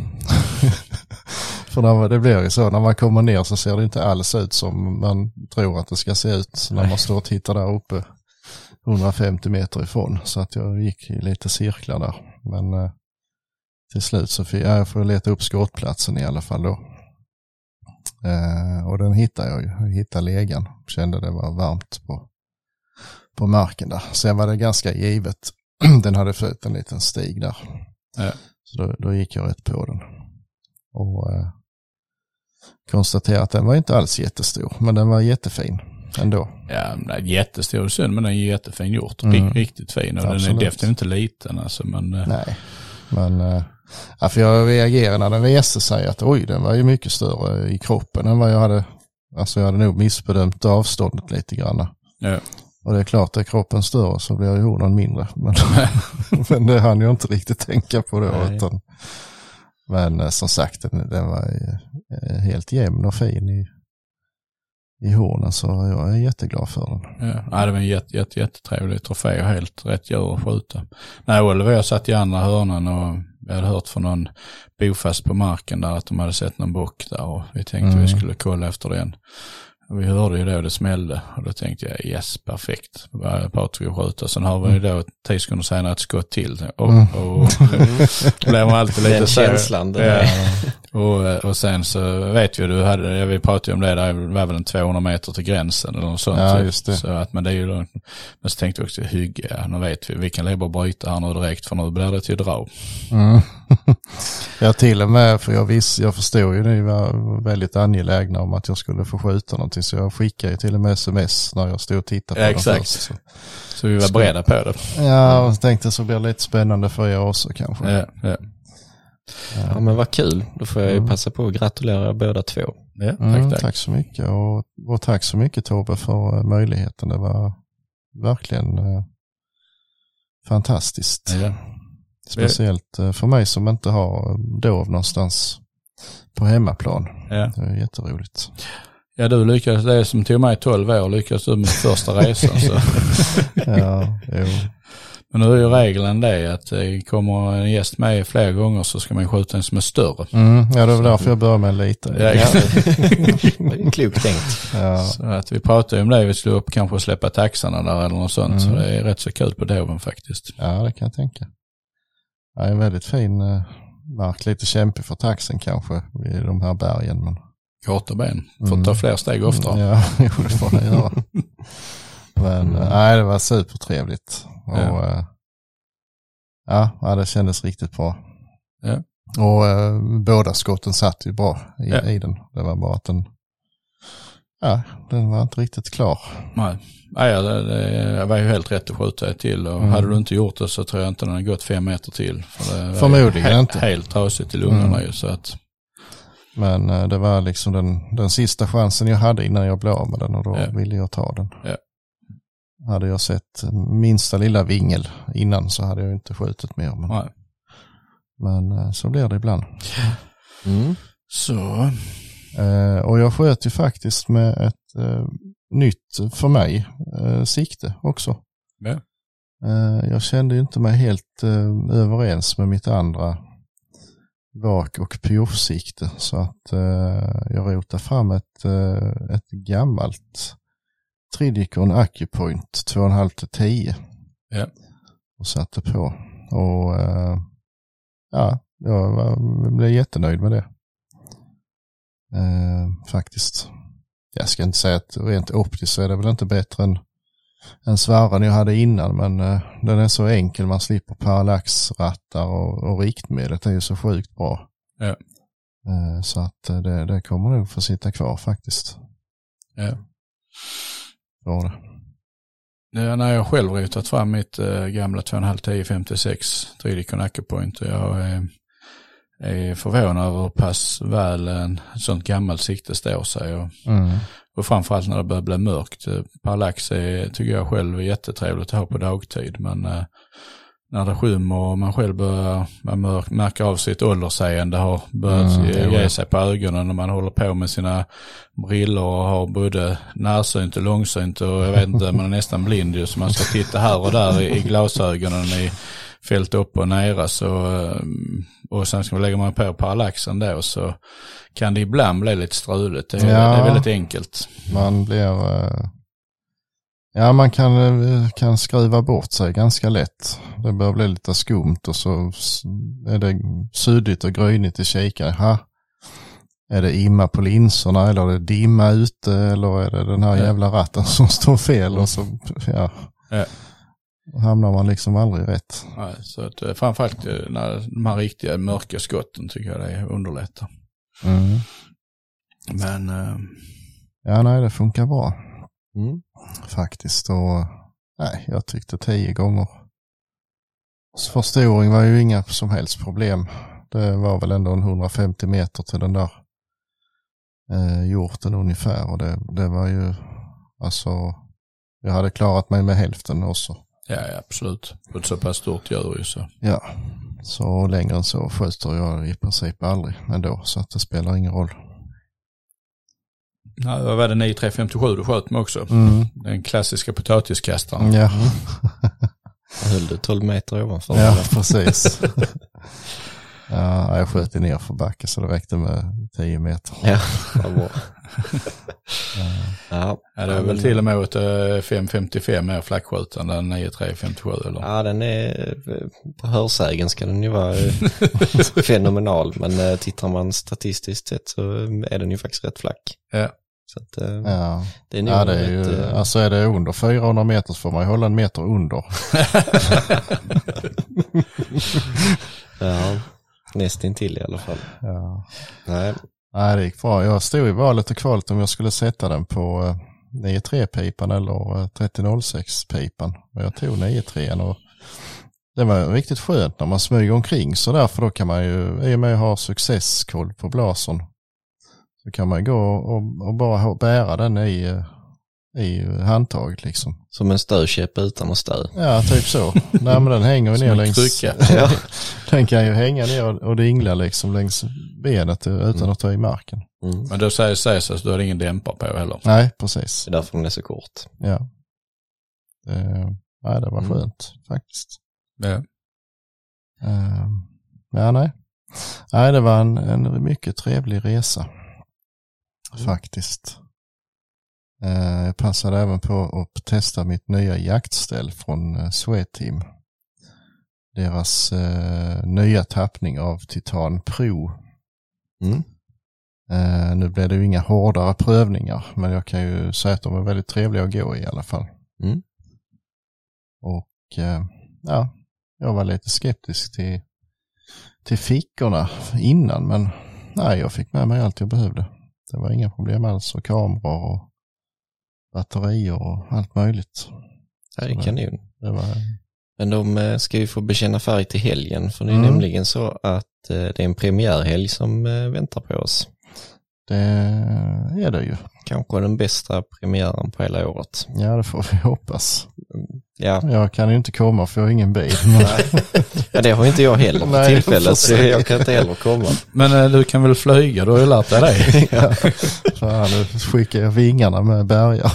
För när det blir ju så, när man kommer ner så ser det inte alls ut som man tror att det ska se ut när man står och tittar där uppe 150 meter ifrån. Så att jag gick i lite cirklar där. Men eh, till slut så fick ja, jag får leta upp skottplatsen i alla fall då. Eh, och den hittade jag ju. Jag hittade legan. Kände det var varmt på, på marken där. Sen var det ganska givet. [clears throat] den hade följt en liten stig där. Ja. Så då, då gick jag rätt på den. Och eh, konstaterade att den var inte alls jättestor. Men den var jättefin ändå. Ja, är jättestor synd, men den är jättefin gjort. Mm. Rikt- Riktigt fin och den Absolut. är definitivt inte liten alltså, men eh, Nej, men eh, ja, för jag reagerade när den reste sig att oj, den var ju mycket större i kroppen än vad jag hade. Alltså jag hade nog missbedömt avståndet lite grann. ja. Och det är klart, är kroppen större så blir ju hornen mindre. Men, [laughs] men det hann jag inte riktigt tänka på då. Utan, men eh, som sagt, den, den var eh, helt jämn och fin i, i hornen så jag är jätteglad för den. Ja, det var en jätte, jätte, jättetrevlig trofé och helt rätt djur att skjuta. Nej, Oliver och jag satt i andra hörnan och vi hade hört från någon bofast på marken där att de hade sett någon bock där och vi tänkte Mm. vi skulle kolla efter den. Och vi hörde ju då det smällde och då tänkte jag yes, perfekt. Patrik skjuta. Sen har vi då tio sekunder senare ett skott till. Och, Mm. och, då blev man alltid lite Den så. känslan, den Ja. Och, och sen så vet vi, du hade, vi pratade ju om det, där var väl en 200 meter till gränsen eller något sånt. Ja, just det. Så att, men det är ju lugnt. Men så tänkte vi också, hygge, nu vet vi, vi kan bara bryta här nu direkt för nu blir det till dra. Mm. [laughs] ja, till och med, för jag, vis, jag förstod ju ni var väldigt angelägna om att jag skulle få skjuta någonting, så jag skickade ju till och med sms när jag stod och tittade på Ja, exakt. först. Så. Så vi var beredda på det. Ja, och tänkte så blir det lite spännande för er också kanske. Ja, ja. Ja men vad kul, då får jag ju Mm. passa på att gratulera er båda två. ja tack, Mm, tack. tack så mycket och, och tack så mycket Tobbe för eh, möjligheten. Det var verkligen eh, fantastiskt. Ja. Speciellt eh, för mig som inte har dov någonstans på hemmaplan. Ja. Det är jätteroligt. ja, du lyckades, det som tog mig 12 år, lyckades du med första resan. [laughs] Ja, jo. Men nu är ju regeln det att det kommer en gäst med flera gånger så ska man skjuta en som är större. Mm, ja, det var därför jag började med en liten. Ja, Det är [laughs] Klokt tänkt. Ja, Så att vi pratade ju om det, vi skulle upp kanske släppa taxarna där eller något sånt. Så Mm. det är rätt så kul på Doven faktiskt. ja, det kan jag tänka. Ja, en väldigt fin eh, mark, lite kämpig för taxen kanske i de här bergen. Men... Korta ben, får Mm. ta fler steg oftare. Ja, [laughs] jo, det får man göra. [laughs] Men eh, nej, det var supertrevligt. Och, Ja. eh, ja. ja, det kändes riktigt bra. Ja. Och eh, båda skotten satt ju bra i, Ja. i den. Det var bara att den, ja, den var inte riktigt klar. Nej, Nej det, det var ju helt rätt att skjuta ett till och Mm. hade du inte gjort det så tror jag inte den hade gått fem meter till. För Förmodligen he- inte. Helt trasigt i lungorna Mm. ju så att, Men eh, det var liksom den, den sista chansen jag hade innan jag blev av med den och då Ja. ville jag ta den. Ja. Hade jag sett minsta lilla vingel innan så hade jag inte skjutit mer. Men, nej. men eh, så blir det ibland. Mm. Så, Eh, och jag sköt ju faktiskt med ett eh, nytt, för mig, sikte också. ja. Jag kände ju inte mig helt överens med mitt andra vak och pioffsikte så att jag rotade fram ett, ett gammalt Tridicon Acupoint 2,5 till 10 Ja. och satte på. Och eh, ja, jag var, blev jättenöjd med det. Eh, faktiskt. Jag ska inte säga att rent optiskt så är det väl inte bättre än, än svarren jag hade innan men eh, den är så enkel, man slipper parallaxrattar och, och riktmedlet är ju så sjukt bra. Ja. Så att det, det kommer nog få sitta kvar faktiskt. ja. Var det. Ja, när jag själv rotat fram mitt äh, gamla 2,5 1056 3D Acupoint och jag är, är förvånad över hur pass väl en sånt gammalt sikte står sig. Och, Mm. och framförallt när det börjar bli mörkt. Eh, Parallax är, tycker jag själv är jättetrevligt att ha på dagtid men äh, när det skymmer och man själv börjar man märker av sitt åldersseende har börjat Mm, ge, sig på ögonen när man håller på med sina brillor och har både närsynt och långsynt och jag vet inte, man är nästan blind ju så man ska titta här och där i, i glasögonen i fält upp och nere så eh, och sen ska man lägga man på parallaxen då så kan det ibland bli lite struligt. Det är, Ja. det är väldigt enkelt. Man blir... eh, Ja, man kan, eh, kan skruva bort sig ganska lätt. Det börjar bli lite skumt och så är det suddigt och grynigt i kikaren. Ha, är det imma på linserna eller är det dimma ute eller är det den här jävla ratten som står fel och så, ja. Ja. Hamnar man liksom aldrig rätt. Nej, så att, eh, framförallt eh, när de här riktiga mörka skotten tycker jag det underlättar. Mm. Men eh, Ja, nej, det funkar bra Mm. faktiskt. Och nej, jag tyckte tio gånger. Förstoring var ju inga som helst problem. Det var väl ändå en 150 meter till den där eh, hjorten ungefär. Och det, det var ju, alltså, jag hade klarat mig med hälften också. ja, ja, absolut. På ett så pass stort djur ju så. Ja, så längre än så skjuter jag i princip aldrig ändå. Så att det spelar ingen roll. Nej, vad var det 9357 du sköt med också? Mm. Den klassiska potatiskastaren. Ja, [laughs] Höll du 12 meter ovanför? ja precis. [laughs] ja, jag sköt ner för backe så det räckte med 10 meter. Ja, vad bra. ja, Ja, det är väl till och med åt eh, 555 mer flackskjutande än 9357 eller? ja, den är, på hörsägen ska den ju vara eh, [laughs] fenomenal, men eh, tittar man statistiskt sett så är den ju faktiskt rätt flack. Ja. Så att, eh, Ja, det är nog ja det är ju, eh, alltså är det under 400 meter så får man ju hålla en meter under. [laughs] ja, nästintill i alla fall. Ja. Nej, Nej, det gick bra. Jag stod i valet och kvalet om jag skulle sätta den på eh, 9-3-pipan eller eh, 30-06-pipan. Och jag tog 9-3 och det var riktigt skönt när man smyger omkring så därför då kan man ju, i och med att ha successkoll på blasen, så kan man gå och, och bara bära den i, i handtaget liksom. som en stödkäpp utan att stö. Ja, typ så. Nej, men den hänger ju [laughs] ner en längs... [laughs] Ja. den kan ju hänga ner och, dingla liksom längs benet utan att ta i marken. Mm. Men då säger Caesar så du har ingen dämpare på heller. Nej, precis. Det är därför den är så kort. Ja. Det, nej, det var Mm. skönt faktiskt. Ja. Eh, Ja, nej. Nej, det var en, en mycket trevlig resa. Faktiskt. Eh, Jag passade även på att testa mitt nya jaktställ från eh, Sweteam. Deras eh, nya tappning av Titan Pro. Mm. Eh, nu blev det ju inga hårdare prövningar, men jag kan ju säga att de är väldigt trevliga att gå i i alla fall. Mm. Och eh, ja, jag var lite skeptisk till, till fickorna innan, men nej, jag fick med mig allt jag behövde. Det var inga problem alls och kameror och batterier och allt möjligt. Ja, det är kanon. Det var, Men de eh, ska ju få bekänna färg till helgen, för det är Mm. nämligen så att eh, det är en premiärhelg som eh, väntar på oss. det är det ju. Kanske den bästa premiären på hela året. Ja, det får vi hoppas. Ja, Jag kan ju inte komma för jag har ingen bil. Men, [laughs] ja det har inte jag heller för Nej, tillfället, så jag kan inte heller komma. Men eh, du kan väl flyga, du har ju lärt dig det. [laughs] ja, fan, nu skickar jag vingarna med bergar.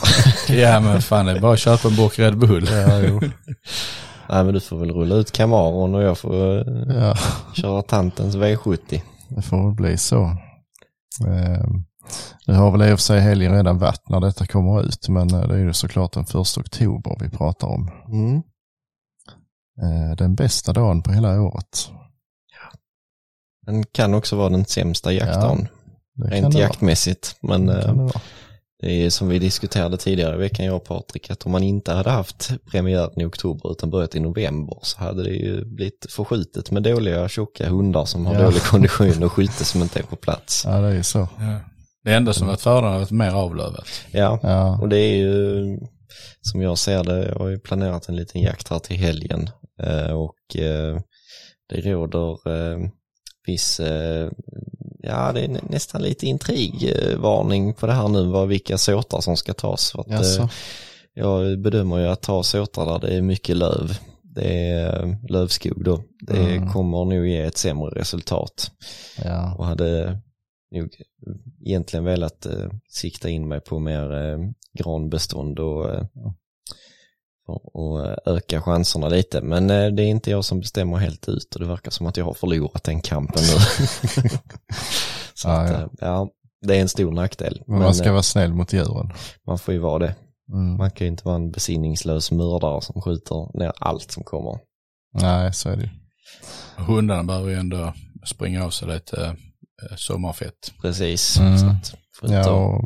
[laughs] ja men fan det är bara att köpa en burk Red Bull. Ja, jo. Nej, men du får väl rulla ut Camaron och jag får eh, ja. köra tantens V70. Det får väl bli så. Eh, nu har väl i och för sig helgen redan varit när detta kommer ut, men eh, det är ju såklart den första oktober vi pratar om. Mm. Eh, den bästa dagen på hela året. Den kan också vara den sämsta jaktdagen, Det kan rent det jaktmässigt. Men vara. Det eh, det det är som vi diskuterade tidigare i veckan, jag och Patrik, att om man inte hade haft premiären i oktober utan börjat i november så hade det ju blivit förskjutet med dåliga tjocka hundar som har Ja. dålig kondition och skytte som inte är på plats. Ja, det är ju så. Ja. Det enda som varit fördelen har varit mer avlövat. Ja, Ja, och det är ju som jag ser det, jag har ju planerat en liten jakt här till helgen eh, och eh, det råder eh, viss, eh, ja det är nä- nästan lite intrigvarning på det här nu, vad vilka såtar som ska tas. För att, eh, jag bedömer ju att ta såtar där det är mycket löv, det är lövskog då, det Mm. kommer nog ge ett sämre resultat ja. och hade nog egentligen velat eh, sikta in mig på mer eh, granbestånd och, eh, och, och eh, öka chanserna lite. Men eh, det är inte jag som bestämmer helt ut och det verkar som att jag har förlorat den kampen nu. [laughs] Så Ja, att, ja. eh, ja, det är en stor nackdel. Men Men, man ska eh, vara snäll mot djuren. man får ju vara det. Mm. Man kan ju inte vara en besinningslös mördare som skjuter ner allt som kommer. Nej, så är det ju. Hundarna behöver ju ändå springa av sig lite sommarfett. Precis. Mm. Så att, Ja, och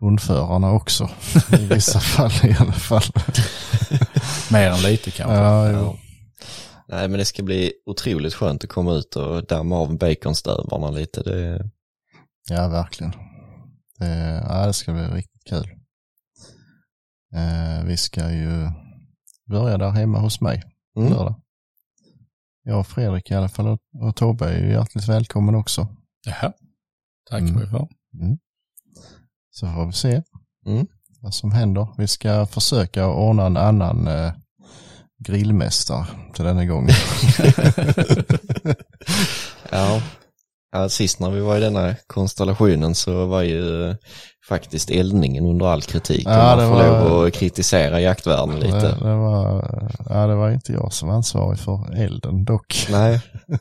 hundförarna också. [laughs] I vissa fall i alla fall. [laughs] Mer än lite kanske. Ja, jo. Nej men det ska bli otroligt skönt att komma ut och damma av baconstövarna lite. Det, Ja, verkligen. Det, ja, det ska bli riktigt kul. Eh, vi ska ju börja där hemma hos mig mm. lördag. Jag och Fredrik i alla fall och, och Tobbe är ju hjärtligt välkommen också. Jaha. Tack Mm. mm. för. Så får vi se Mm. vad som händer. Vi ska försöka ordna en annan eh, grillmästare till denna gången. [laughs] Ja. Ja, sist när vi var i denna konstellationen så var ju faktiskt eldningen under all kritik. Ja, och man får var- lov att kritisera jaktvärlden lite. Det, det, var, ja, det var inte jag som var ansvarig för elden dock. Nej, [laughs]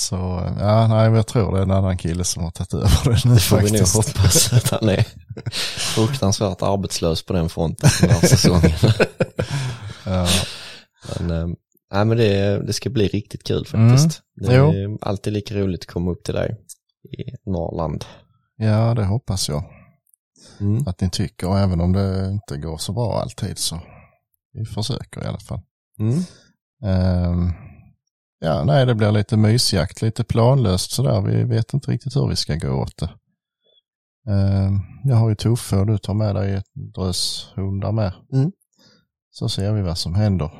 Så ja, nej, men jag tror det är en annan kille som har tagit över det nu det får vi nog faktiskt. hoppas att han är fruktansvärt arbetslös på den fronten den här säsongen. [laughs] Ja, Men, nej, men det, det ska bli riktigt kul faktiskt. Det Jo. är alltid lika roligt att komma upp till dig i Norrland. ja, det hoppas jag Mm. att ni tycker. Och även om det inte går så bra alltid så vi försöker i alla fall. Mm. Ehm, ja, nej, det blir lite mysjakt, lite planlöst sådär. Vi vet inte riktigt hur vi ska gå åt det. Ehm, jag har ju Tuffe och du tar med dig ett drös hundar med. Mm. Så ser vi vad som händer.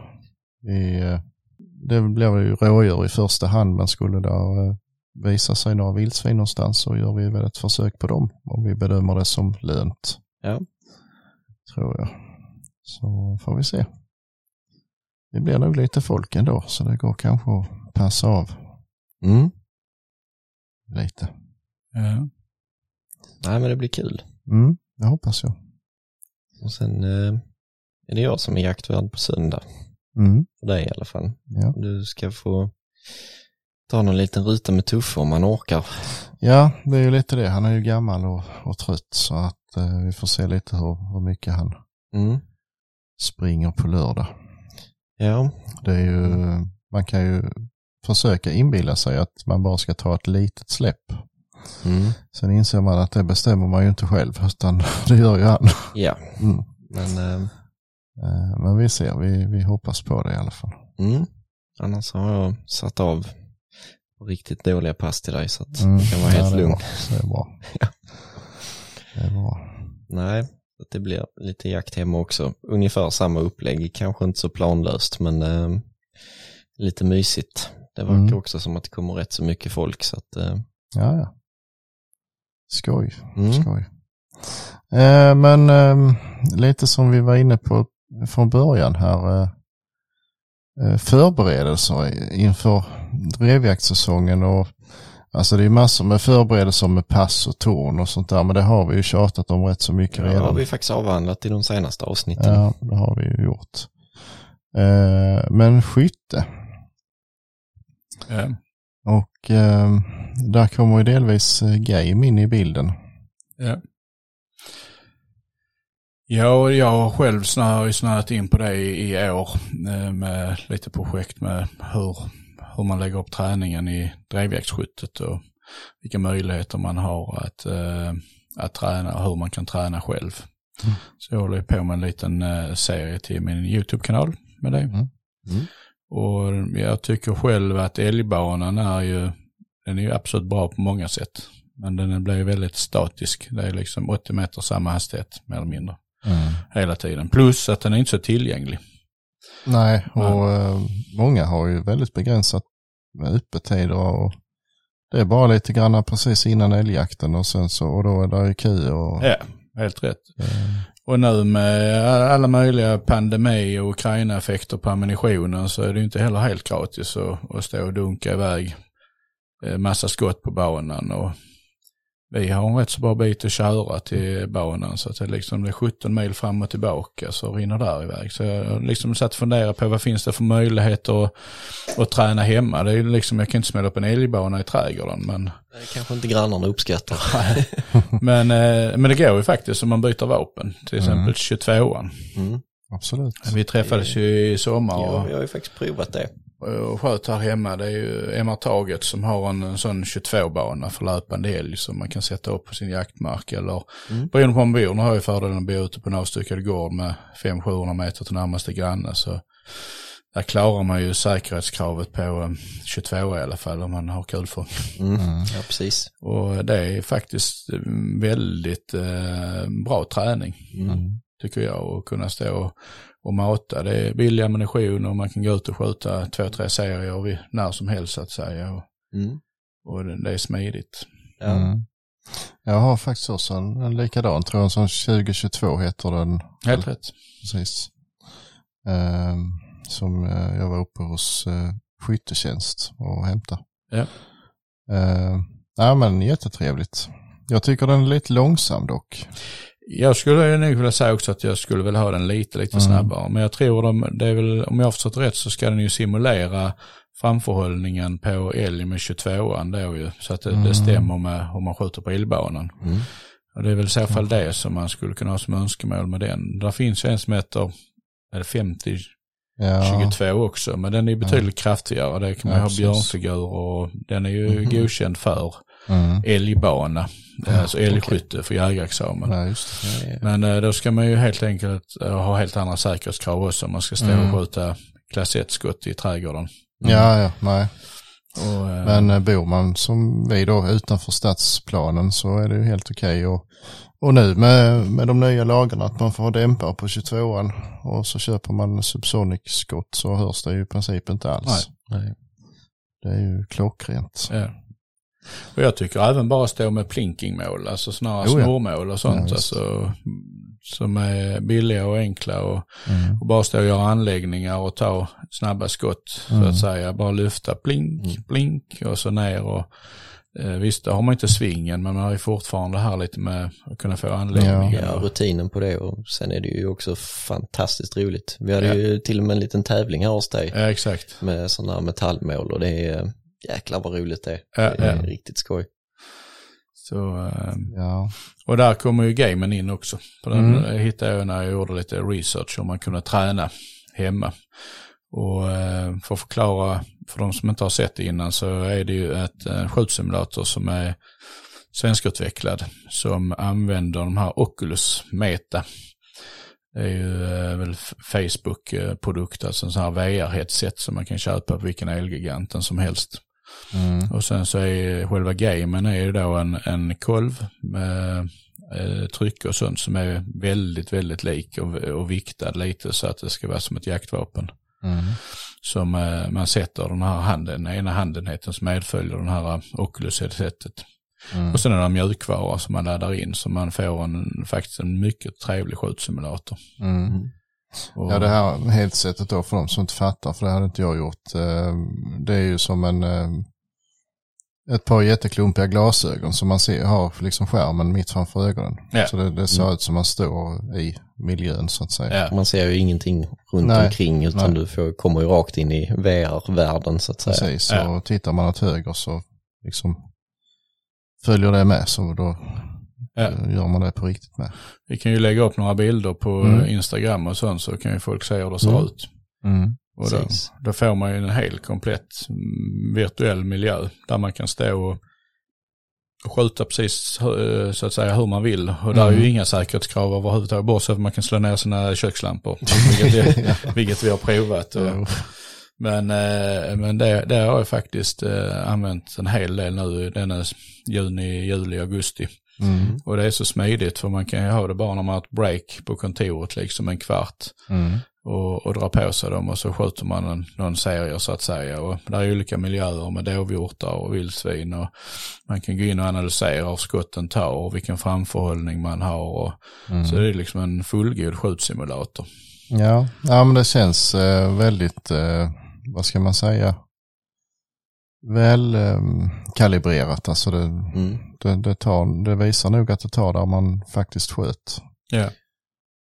Vi, eh, det blir ju rådjur i första hand, men skulle det eh, visa sig några vildsvin någonstans så gör vi väl ett försök på dem om vi bedömer det som lönt. Ja. Tror jag. Så får vi se. Det blir nog lite folk ändå, så det går kanske att passa av Mm. lite. Ja. Nej, men det blir kul. Mm, det hoppas jag. Och sen eh, är det jag som är jaktvärd på söndag. Mm, För dig i alla fall. ja. Du ska få ta någon liten ruta med Tuffe om man orkar. ja, det är ju lite det. Han är ju gammal och, och trött så att eh, vi får se lite hur, hur mycket han Mm. springer på lördag. Ja, Det är ju, man kan ju försöka inbilla sig att man bara ska ta ett litet släpp. mm. Sen inser man att det bestämmer man ju inte själv, utan [laughs] det gör ju han. ja. Mm. men eh, Eh, Men vi ser, vi, vi hoppas på det i alla fall. mm. annars har jag satt av riktigt dåliga pass till dig så att Mm. du kan vara Ja, helt är lugn. Det är bra. [laughs] Ja. Det är bra. Nej, det blir lite jakt hemma också. Ungefär samma upplägg, kanske inte så planlöst men eh, lite mysigt. Det verkar Mm. också som att det kommer rätt så mycket folk så att eh, Ja, ja. Skoj, mm. skoj. Eh, men ehm, lite som vi var inne på från början här. Eh, eh, förberedelser inför drevjaktssäsongen och alltså det är massor med förberedelser med pass och torn och sånt där men det har vi ju tjatat om rätt så mycket Ja, det har redan. vi faktiskt avhandlat i de senaste avsnitten. Ja, det har vi ju gjort. Eh, men skytte Ja. och där kommer ju delvis game in i bilden. Ja. Ja, jag har själv snö, snöat in på det i, i år eh, med lite projekt med hur, hur man lägger upp träningen i drevjaktsskyttet och vilka möjligheter man har att, eh, att träna och hur man kan träna själv. Mm. Så jag håller på med en liten eh, serie till min YouTube-kanal med det. Mm. Mm. Och jag tycker själv att älgbanan är ju, den är ju absolut bra på många sätt. Men den blir väldigt statisk. Det är liksom 80 meter samma hastighet mer eller mindre hela tiden. Plus att den är inte så tillgänglig. Nej, och Nej. eh, många har ju väldigt begränsat med öppettider och det är bara lite grann precis innan älgjakten och sen så, och då är det ju kö och Ja, helt rätt. eh, Och nu med alla möjliga pandemi och Ukraina-effekter på ammunitionen så är det ju inte heller helt gratis att, att stå och dunka iväg eh, massa skott på banan. Och vi har en rätt så bra bit att köra till banan så att det liksom det är 17 mil fram och tillbaka så rinner där iväg. Så jag har liksom satt och funderat på vad finns det för möjligheter att, att träna hemma. Det är liksom, jag kan inte smälla upp en älgbana i trädgården men Det kanske inte grannarna uppskattar. [laughs] men, eh, men det går ju faktiskt om man byter vapen. Till Mm. exempel 22an. Mm. absolut. Vi träffades ju i sommar Ja, och, jag har ju faktiskt provat det. Och sköt här hemma. Det är ju MR Taget som har en, en sån 22-bana för löpande älg som man kan sätta upp på sin jaktmark. Eller Mm. beroende på om man bor. Nu har jag fördelen att bo ute på en avstyckad gård med 500-700 meter till närmaste granne. Så där klarar man ju säkerhetskravet på eh, 22 i alla fall om man har kulfång. Mm. Mm. Ja, precis. Och det är faktiskt eh, väldigt eh, bra träning. Mm. tycker jag, att kunna stå och, och mata. Det är billig ammunition och man kan gå ut och skjuta två, tre serier när som helst så att säga. Och, Mm. och det, det är smidigt. Ja. Mm. Jag har faktiskt också en, en likadan, tror jag, sån 2022 heter den. Helt rätt. Precis. Ehm, som eh, jag var uppe hos uh, skyttetjänst och hämtade. Ja. Ehm, Ja, men jättetrevligt. Jag tycker den är lite långsam dock. Jag skulle nog vilja säga också att jag skulle vilja ha den lite, lite Mm. snabbare. Men jag tror de, det är väl, om jag har förstått rätt så ska den ju simulera framförhållningen på älg med 22an då ju. Så att det, Mm. det stämmer med hur man skjuter på illbanan. Mm. Och det är väl i så fall det som man skulle kunna ha som önskemål med den. Där finns ju en som heter är det 50 Ja, 22 också, men den är betydligt kraftigare. Det kan man Ja, ha björnfigur och den är ju Mhm. godkänd för mm. älgbana. Ja, alltså älgskytte för jägarexamen. ja. Ja. Men eh, då ska man ju helt enkelt eh, ha helt andra säkerhetskrav också om man ska stå Mm. och skjuta klass 1-skott i trädgården. Ja, ja, nej. Och, eh, Men bor man som vi då utanför stadsplanen så är det ju helt okej. Och, och nu med, med de nya lagarna att man får ha dämpare på 22an och så köper man Subsonic-skott så hörs det ju i princip inte alls. Nej. Det är ju klockrent. ja. Och jag tycker även bara stå med plinkingmål, alltså snarare Jo, ja. snormål och sånt. Ja, alltså, som är billiga och enkla och, Mm. och bara stå och göra anläggningar och ta snabba skott så Mm. att säga. Bara lyfta blink, Mm. blink och så ner och eh, visst, då har man inte svingen men man har ju fortfarande här lite med att kunna få anläggningar. Ja, rutinen på det och sen är det ju också fantastiskt roligt. Vi hade Ja. ju till och med en liten tävling här hos dig Ja, exakt. med sådana här metallmål och det är jäklar vad roligt det är. Ja, Det är ja. riktigt skoj. Så, eh, Ja, och där kommer ju gamen in också. För den Mm. eh, hittade jag när jag gjorde lite research om man kunde träna hemma. Och eh, för att förklara för de som inte har sett det innan så är det ju ett en skjutsimulator som är svenskutvecklad som använder de här Oculus Meta. Det är ju eh, väl Facebook-produkt, alltså en sån här VR-headset som man kan köpa på vilken Elgiganten som helst. Mm. Och sen så är själva gamen är ju då en, en kolv med eh, tryck och sånt som är väldigt, väldigt lik och, och viktad lite så att det ska vara som ett jaktvapen. Mm. Som eh, man sätter den här handen, den ena handenheten som medföljer den här eh, Oculus-headsetet. Mm. Och sen är det mjukvara som man laddar in så man får en, faktiskt en mycket trevlig skjutsimulator. Mm. Och, Ja, det här headsetet då för de som inte fattar, för det hade inte jag gjort. eh, Det är ju som en, eh, ett par jätteklumpiga glasögon som man ser, har liksom skärmen mitt framför ögonen. Ja. Så det, det ser ut som man står i miljön så att säga. Ja, Man ser ju ingenting runt Nej, omkring utan nej. du får, kommer ju rakt in i VR-världen så att säga. Precis, Ja. och tittar man åt höger så liksom följer det med så då ja. gör man det på riktigt med. Vi kan ju lägga upp några bilder på Mm. eh, Instagram och sånt så kan ju folk se hur det ser Mm. ut. Mm. Och då, då får man ju en helt komplett mm, virtuell miljö där man kan stå och skjuta precis eh, så att säga hur man vill. Och där är Mm. ju inga säkerhetskrav överhuvudtaget, bortsett att man kan slå ner sina kökslampor. [laughs] vilket, vi, vilket vi har provat. Och, men eh, men det, det har jag faktiskt använt en hel del nu denna juni, juli, augusti. Mm. Och det är så smidigt för man kan ju ha det bara när man har ett break på kontoret, liksom en kvart Mm. och, och dra på sig dem och så skjuter man en, någon serie så att säga. Och där är olika miljöer med dovhjortar och vildsvin och man kan gå in och analysera hur skotten tar och vilken framförhållning man har. Och, Mm. Så det är liksom en fullgod skjutsimulator. Ja, ja men det känns eh, väldigt, eh, vad ska man säga, väl eh, kalibrerat. Alltså det, Mm. det, det, tar, det visar nog att det tar där man faktiskt sköt. Ja,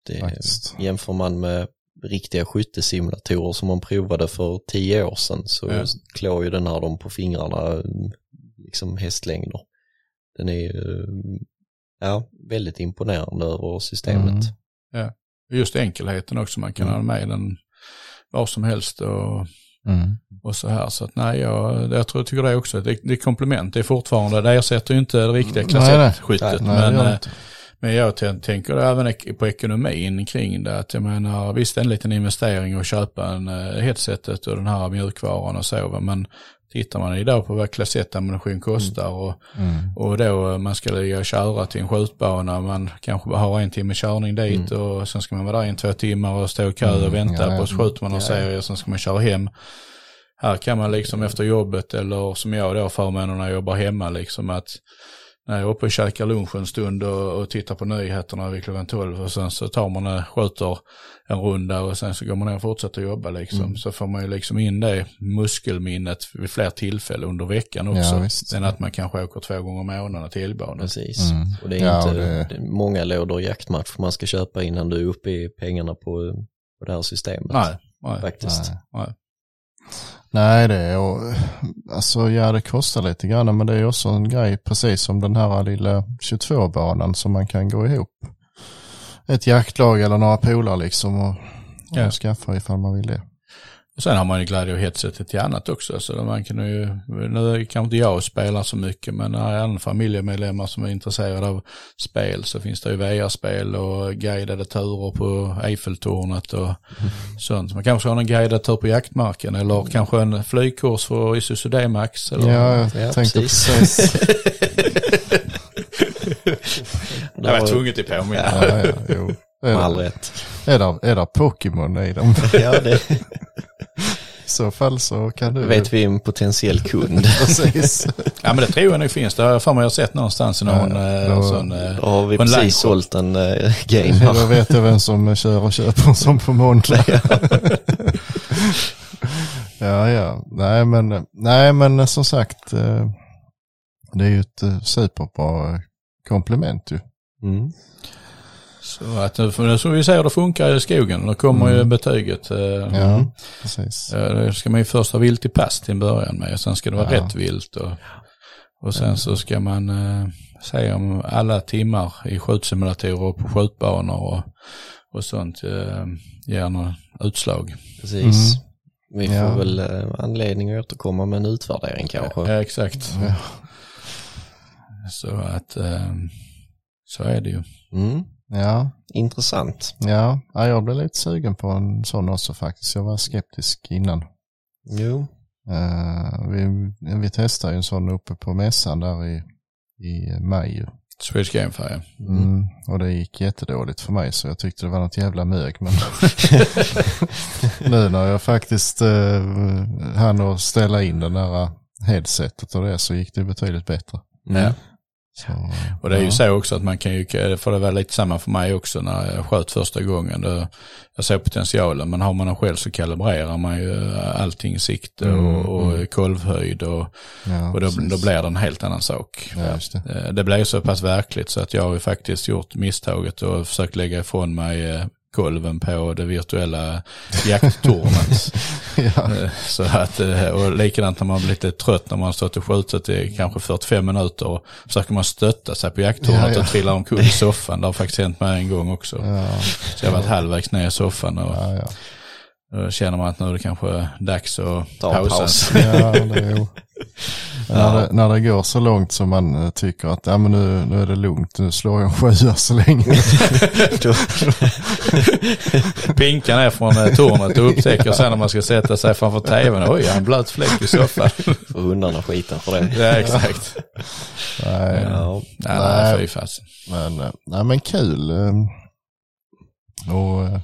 Det, Faktiskt. jämför man med riktiga skyttesimulatorer som man provade för tio år sedan så Ja. klår ju den här dem på fingrarna liksom hästlängder. Den är ja, väldigt imponerande över systemet. Mm. just enkelheten också. Man kan Mm. ha med den var som helst och, Mm. och så här. Så att nej, jag, jag tror jag tycker det också. Det, det är komplement. Det är fortfarande, det ersätter ju inte det riktiga Nej, klass nej. 1-skyttet. Nej, det men, det eh. Men jag tän- tänker även på ekonomin kring det. Att jag menar, visst en liten investering att köpa en uh, headsetet och den här mjukvaran och så. Men tittar man idag på vad klass 1-ammunition kostar och, Mm. och då man ska ligga och köra till en skjutbana. Man kanske bara har en timme körning dit och sen ska man vara där i en två timmar och stå i kö Mm, och vänta ja, på och så skjuter man någon ja. och sen ska man köra hem. Här kan man liksom efter jobbet eller som jag då förmånen när jag jobbar hemma liksom att när jag är uppe och käkar lunch en stund och, och tittar på nyheterna vid klockan 12 och sen så tar man och skjuter en runda och sen så går man ner och fortsätter jobba liksom. Mm. Så får man ju liksom in det muskelminnet vid fler tillfällen under veckan också. Ja, än att man kanske åker två gånger i månaden till elbanan. Precis. Mm. Och det är Ja, inte och det- det... är många lådor jaktmatch man ska köpa innan du är uppe i pengarna på, på det här systemet. Nej, nej, Faktiskt. Nej. nej. Nej, det är och, alltså ja det kostar lite grann men det är också en grej precis som den här lilla 22-banan som man kan gå ihop. Ett jaktlag eller några polare liksom och, Ja. och skaffa ifall man vill det. Och sen har man ju Gladio-headsetet till annat också. Så man kan ju, nu kanske inte jag spelar så mycket, men när är andra familjemedlemmar som är intresserade av spel så finns det ju VR-spel och guidade turer på Eiffeltornet och sånt. Man kanske har en guidad tur på jaktmarken eller kanske en flygkurs för Isuzu D-Max. Eller, Ja, jag Ja, tänkte precis. [laughs] precis. Jag var tvungen till påminna. ja, ja, jo. Är Med all det, rätt. är det, är det Pokémon i dem? Ja, det [laughs] så fall så kan du... vet vi en potentiell kund. [laughs] Precis. Ja men det tror jag nog finns. Det har jag för mig jag har sett någonstans i någon Ja, eh, då- sån... eh, Då har vi precis shop. sålt en uh, game. Då vet jag vem som kör och köper en sån på måndag. [laughs] ja, ja. Nej, men, nej, men som sagt, det är ju ett superbra komplement ju. Mm. Så att nu får- nu får vi se hur det funkar i skogen. Då kommer ju Mm. betyget. eh, Ja, precis. Eh, Det ska man ju först ha vilt i pass till en början med. Sen ska det vara Ja. rätt vilt. Och, och sen så ska man eh, se om alla timmar i skjutsimulatorer och på skjutbanor och, och sånt eh, ger något utslag. Precis. Vi får Ja. väl eh, anledning att återkomma med en utvärdering kanske. Ja, exakt. Ja. Så att eh, så är det ju. Mm. Ja, Intressant. ja. ja, jag blev lite sugen på en sån också faktiskt. Jag var skeptisk innan. Jo. Eh, vi, vi testade ju en sån uppe på mässan där i, i maj. Swedish Game Fair. Mm. Och det gick jättedåligt för mig så jag tyckte det var något jävla mög. Men [laughs] nu när jag faktiskt eh, hann att ställa in den där headsetet och det så gick det betydligt bättre. Mm. Så, Och det är ju ja. så också att man kan ju, för det var lite samma för mig också när jag sköt första gången. Då, jag såg potentialen men har man den själv så kalibrerar man ju allting i sikte Mm, och, och mm. kolvhöjd och, Ja, och då, då blir det en helt annan sak. Ja, det. Eh, Det blev så pass verkligt så att jag har ju faktiskt gjort misstaget och försökt lägga ifrån mig eh, kolven på det virtuella jakttornet. [laughs] ja. Eh, Så att, eh, och likadant när man blir lite trött när man har stått och skjutit i kanske 45 minuter och försöker man stötta sig på jakttornet Ja, ja. och trillar omkull i soffan. Det har faktiskt hänt mig en gång också. Ja, Så jag har varit halvvägs ner i soffan och ja, då känner man att nu är det kanske dags att Ta pausa. paus. [laughs] ja det När, det, när det går så långt som man eh, tycker att ja, men nu, nu är det lugnt, nu slår jag en sjua så länge. [laughs] Pinka ner från eh, tornet och upptäcker sen när man ska sätta sig framför tvn, oj, jag har en blöt fläck i soffan. får hundarna skiten för det. ja, exakt. nej, Ja. Nej, Nej. nej, fy fasen. men, eh, nej, men kul. eh, Och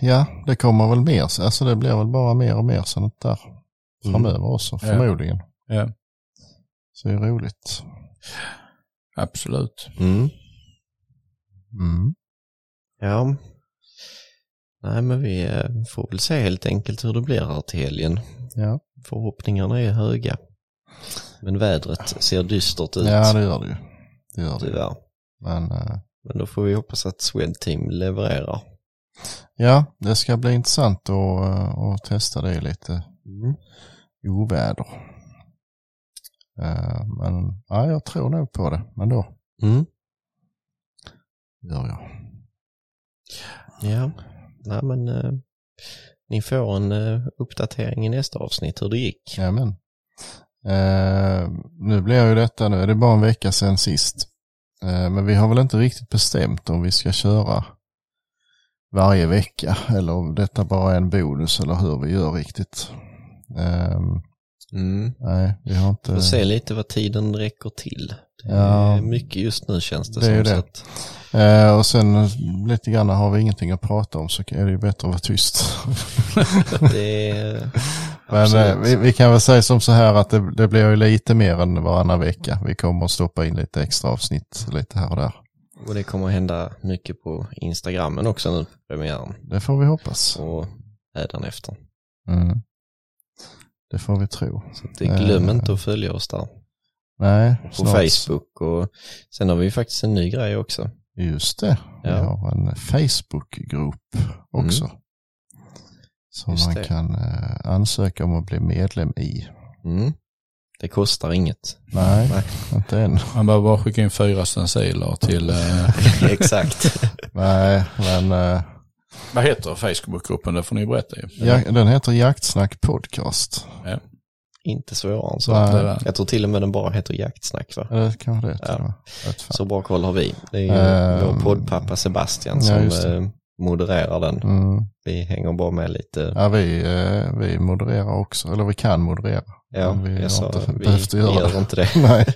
ja, det kommer väl mer. Alltså det blir väl bara mer och mer sånt där framöver också Ja. förmodligen. Ja, Så det är roligt. absolut. Mm. Mm. Ja. Nej men vi eh, får väl se helt enkelt hur det blir här till helgen. Ja. Förhoppningarna är höga. Men vädret ser dystert ut ja, det gör det ju. Det gör det. tyvärr. Men eh, Men då får vi hoppas att Swedteam levererar. ja, det ska bli intressant att, eh, att testa det lite Mm. Oväder. Eh, Men ja, jag tror nog på det. Men då Mm. gör jag. Ja, nej men eh, ni får en eh, uppdatering i nästa avsnitt hur det gick. Jajamän. Nu blir ju detta, nu är det bara en vecka sedan sist. Men vi har väl inte riktigt bestämt om vi ska köra varje vecka eller om detta bara är en bonus eller hur vi gör riktigt. Eh, Mm. nej, vi har inte... Får se lite vad tiden räcker till. Det Ja. är mycket just nu känns det, Det är som. Så det. att, Eh, och sen lite grann har vi ingenting att prata om så är det ju bättre att vara tyst. [laughs] det är, [laughs] Men eh, vi, vi kan väl säga som så här att det, det blir ju lite mer än varannan vecka. Vi kommer att stoppa in lite extra avsnitt lite här och där. Och det kommer att hända mycket på Instagrammen också nu på premiären. Det får vi hoppas. Och efter. Mm. Det får vi tro. Så det, glöm inte att följa oss där. Nej, På snart. Facebook och sen har vi faktiskt en ny grej också. Just det. Vi Ja. har en Facebook-grupp också. Som Just man det. kan eh, ansöka om att bli medlem i. Mm. Det kostar inget. Nej, Nej. inte än. Man behöver bara skicka in fyra stenciler till, eh, [laughs] Exakt. [laughs] Nej, men eh, vad heter Facebookgruppen? Det får ni berätta ju. ja, den heter Jaktsnack Podcast. inte svårare än så. Nej. Det. Jag tror till och med den bara heter Jaktsnack va? Eller kanske det. Ja. Ja. Så bra koll har vi. Det är ju Ehm, vår poddpappa Sebastian ja, som det. Modererar den. Mm. Vi hänger bara med lite. Ja, vi, eh, vi modererar också, eller vi kan moderera. Ja, vi jag sa, inte vi, behövt göra gör det. inte det. [laughs] Nej.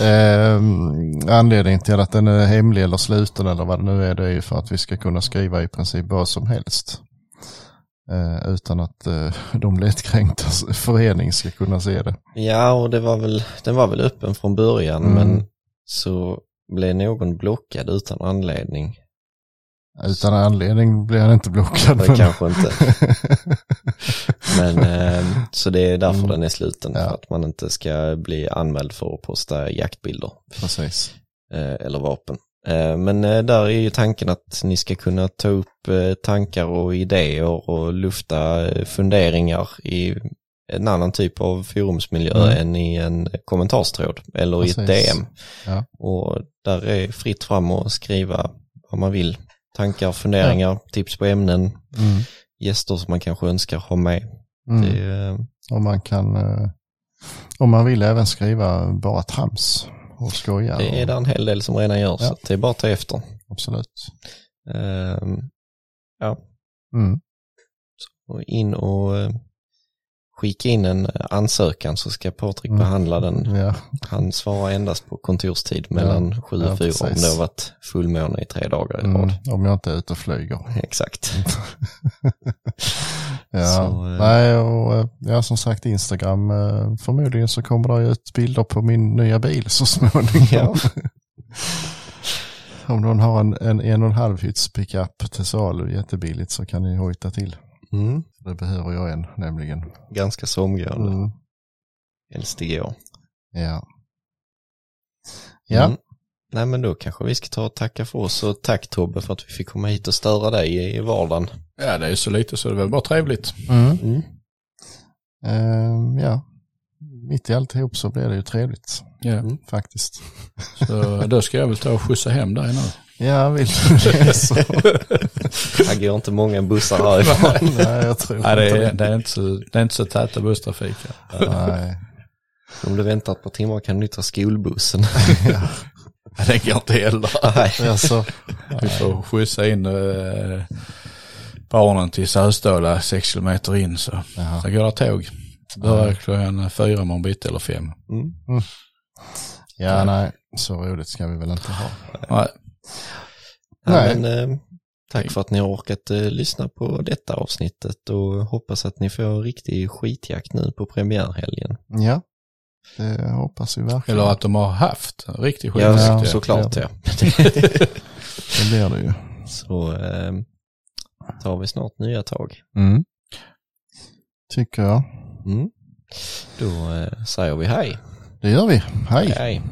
Ehm, anledningen till att den är hemlig eller sluten eller vad det nu är, det är ju för att vi ska kunna skriva i princip vad som helst. Eh, utan att eh, de lättkränktas [laughs] förening ska kunna se det. Ja, och det var väl, den var väl öppen från början, Mm. men så blev någon blockad utan anledning. Utan anledning blir han inte blockad. Det men- kanske inte. [laughs] Men eh, så det är därför Mm. den är sluten, Ja. för att man inte ska bli anmäld för att posta jaktbilder Precis. eh, eller vapen. Eh, men eh, där är ju tanken att ni ska kunna ta upp eh, tankar och idéer och lufta funderingar i en annan typ av forumsmiljö Mm. än i en kommentarstråd eller i ett Precis. DM. Ja. Och där är fritt fram att skriva vad man vill. Tankar, funderingar, tips på ämnen, Mm. gäster som man kanske önskar ha med. Mm. Det, är, eh, Och man kan, eh, om man vill även skriva bara trams och skoja. det är där en hel del som redan gör, Ja. så det är bara att ta efter. Absolut. Ehm, Mm. och in och eh, skicka in en ansökan så ska Patrik Mm. behandla den. Ja. Han svarar endast på kontorstid mellan ja, och fyra om precis. det har varit fullmåne i tre dagar i Mm. rad. Om jag inte är ute och flyger. [laughs] Exakt. [laughs] Ja, Så, eh, nej och eh, ja, som sagt Instagram, eh, förmodligen så kommer det ut bilder på min nya bil så [laughs] småningom. Om någon har en, en en och en halv hyts pickup till salu jättebilligt så kan ni hojta till. Mm. Det behöver jag en nämligen. Ganska så omgående. Mm. Helst igår. Ja. Ja, Mm. Nej men då kanske vi ska ta och tacka för oss och tack Tobbe för att vi fick komma hit och störa dig i vardagen. Ja, det är så lite så det är väl bara trevligt. mm. Mm. Ehm, ja. Mitt i alltihop så blir det ju trevligt Ja. faktiskt. Så då ska jag väl ta och skjutsa hem dig nu. Ja, vill du det så. [laughs] Går inte många bussar härifrån. [laughs] Nej, jag tror Nej, det inte är, det är, inte, så, det är inte så täta busstrafik. Nej. Om du väntar ett par timmar kan du ta skolbussen. [laughs] Ja. Det går inte heller. Nej. Alltså, Vi får skjutsa in eh, barnen till Sösdala sex kilometer in så. jaha. Sen går det tåg. Börjar klockan fyra imorgon bitti eller fem. Mm. Ja, nej, så roligt ska vi väl inte ha. Nej, Nej. Men, eh, tack för att ni har orkat eh, lyssna på detta avsnittet och hoppas att ni får riktig skitjakt nu på premiärhelgen. Ja, det hoppas vi verkligen. eller att de har haft riktig skit. Ja, Ja, såklart ja. [laughs] Det blir det ju. Så eh, tar vi snart nya tag. Mm. Tycker jag. Mm. Då eh, säger vi hej. Det gör vi. Hej. Hej.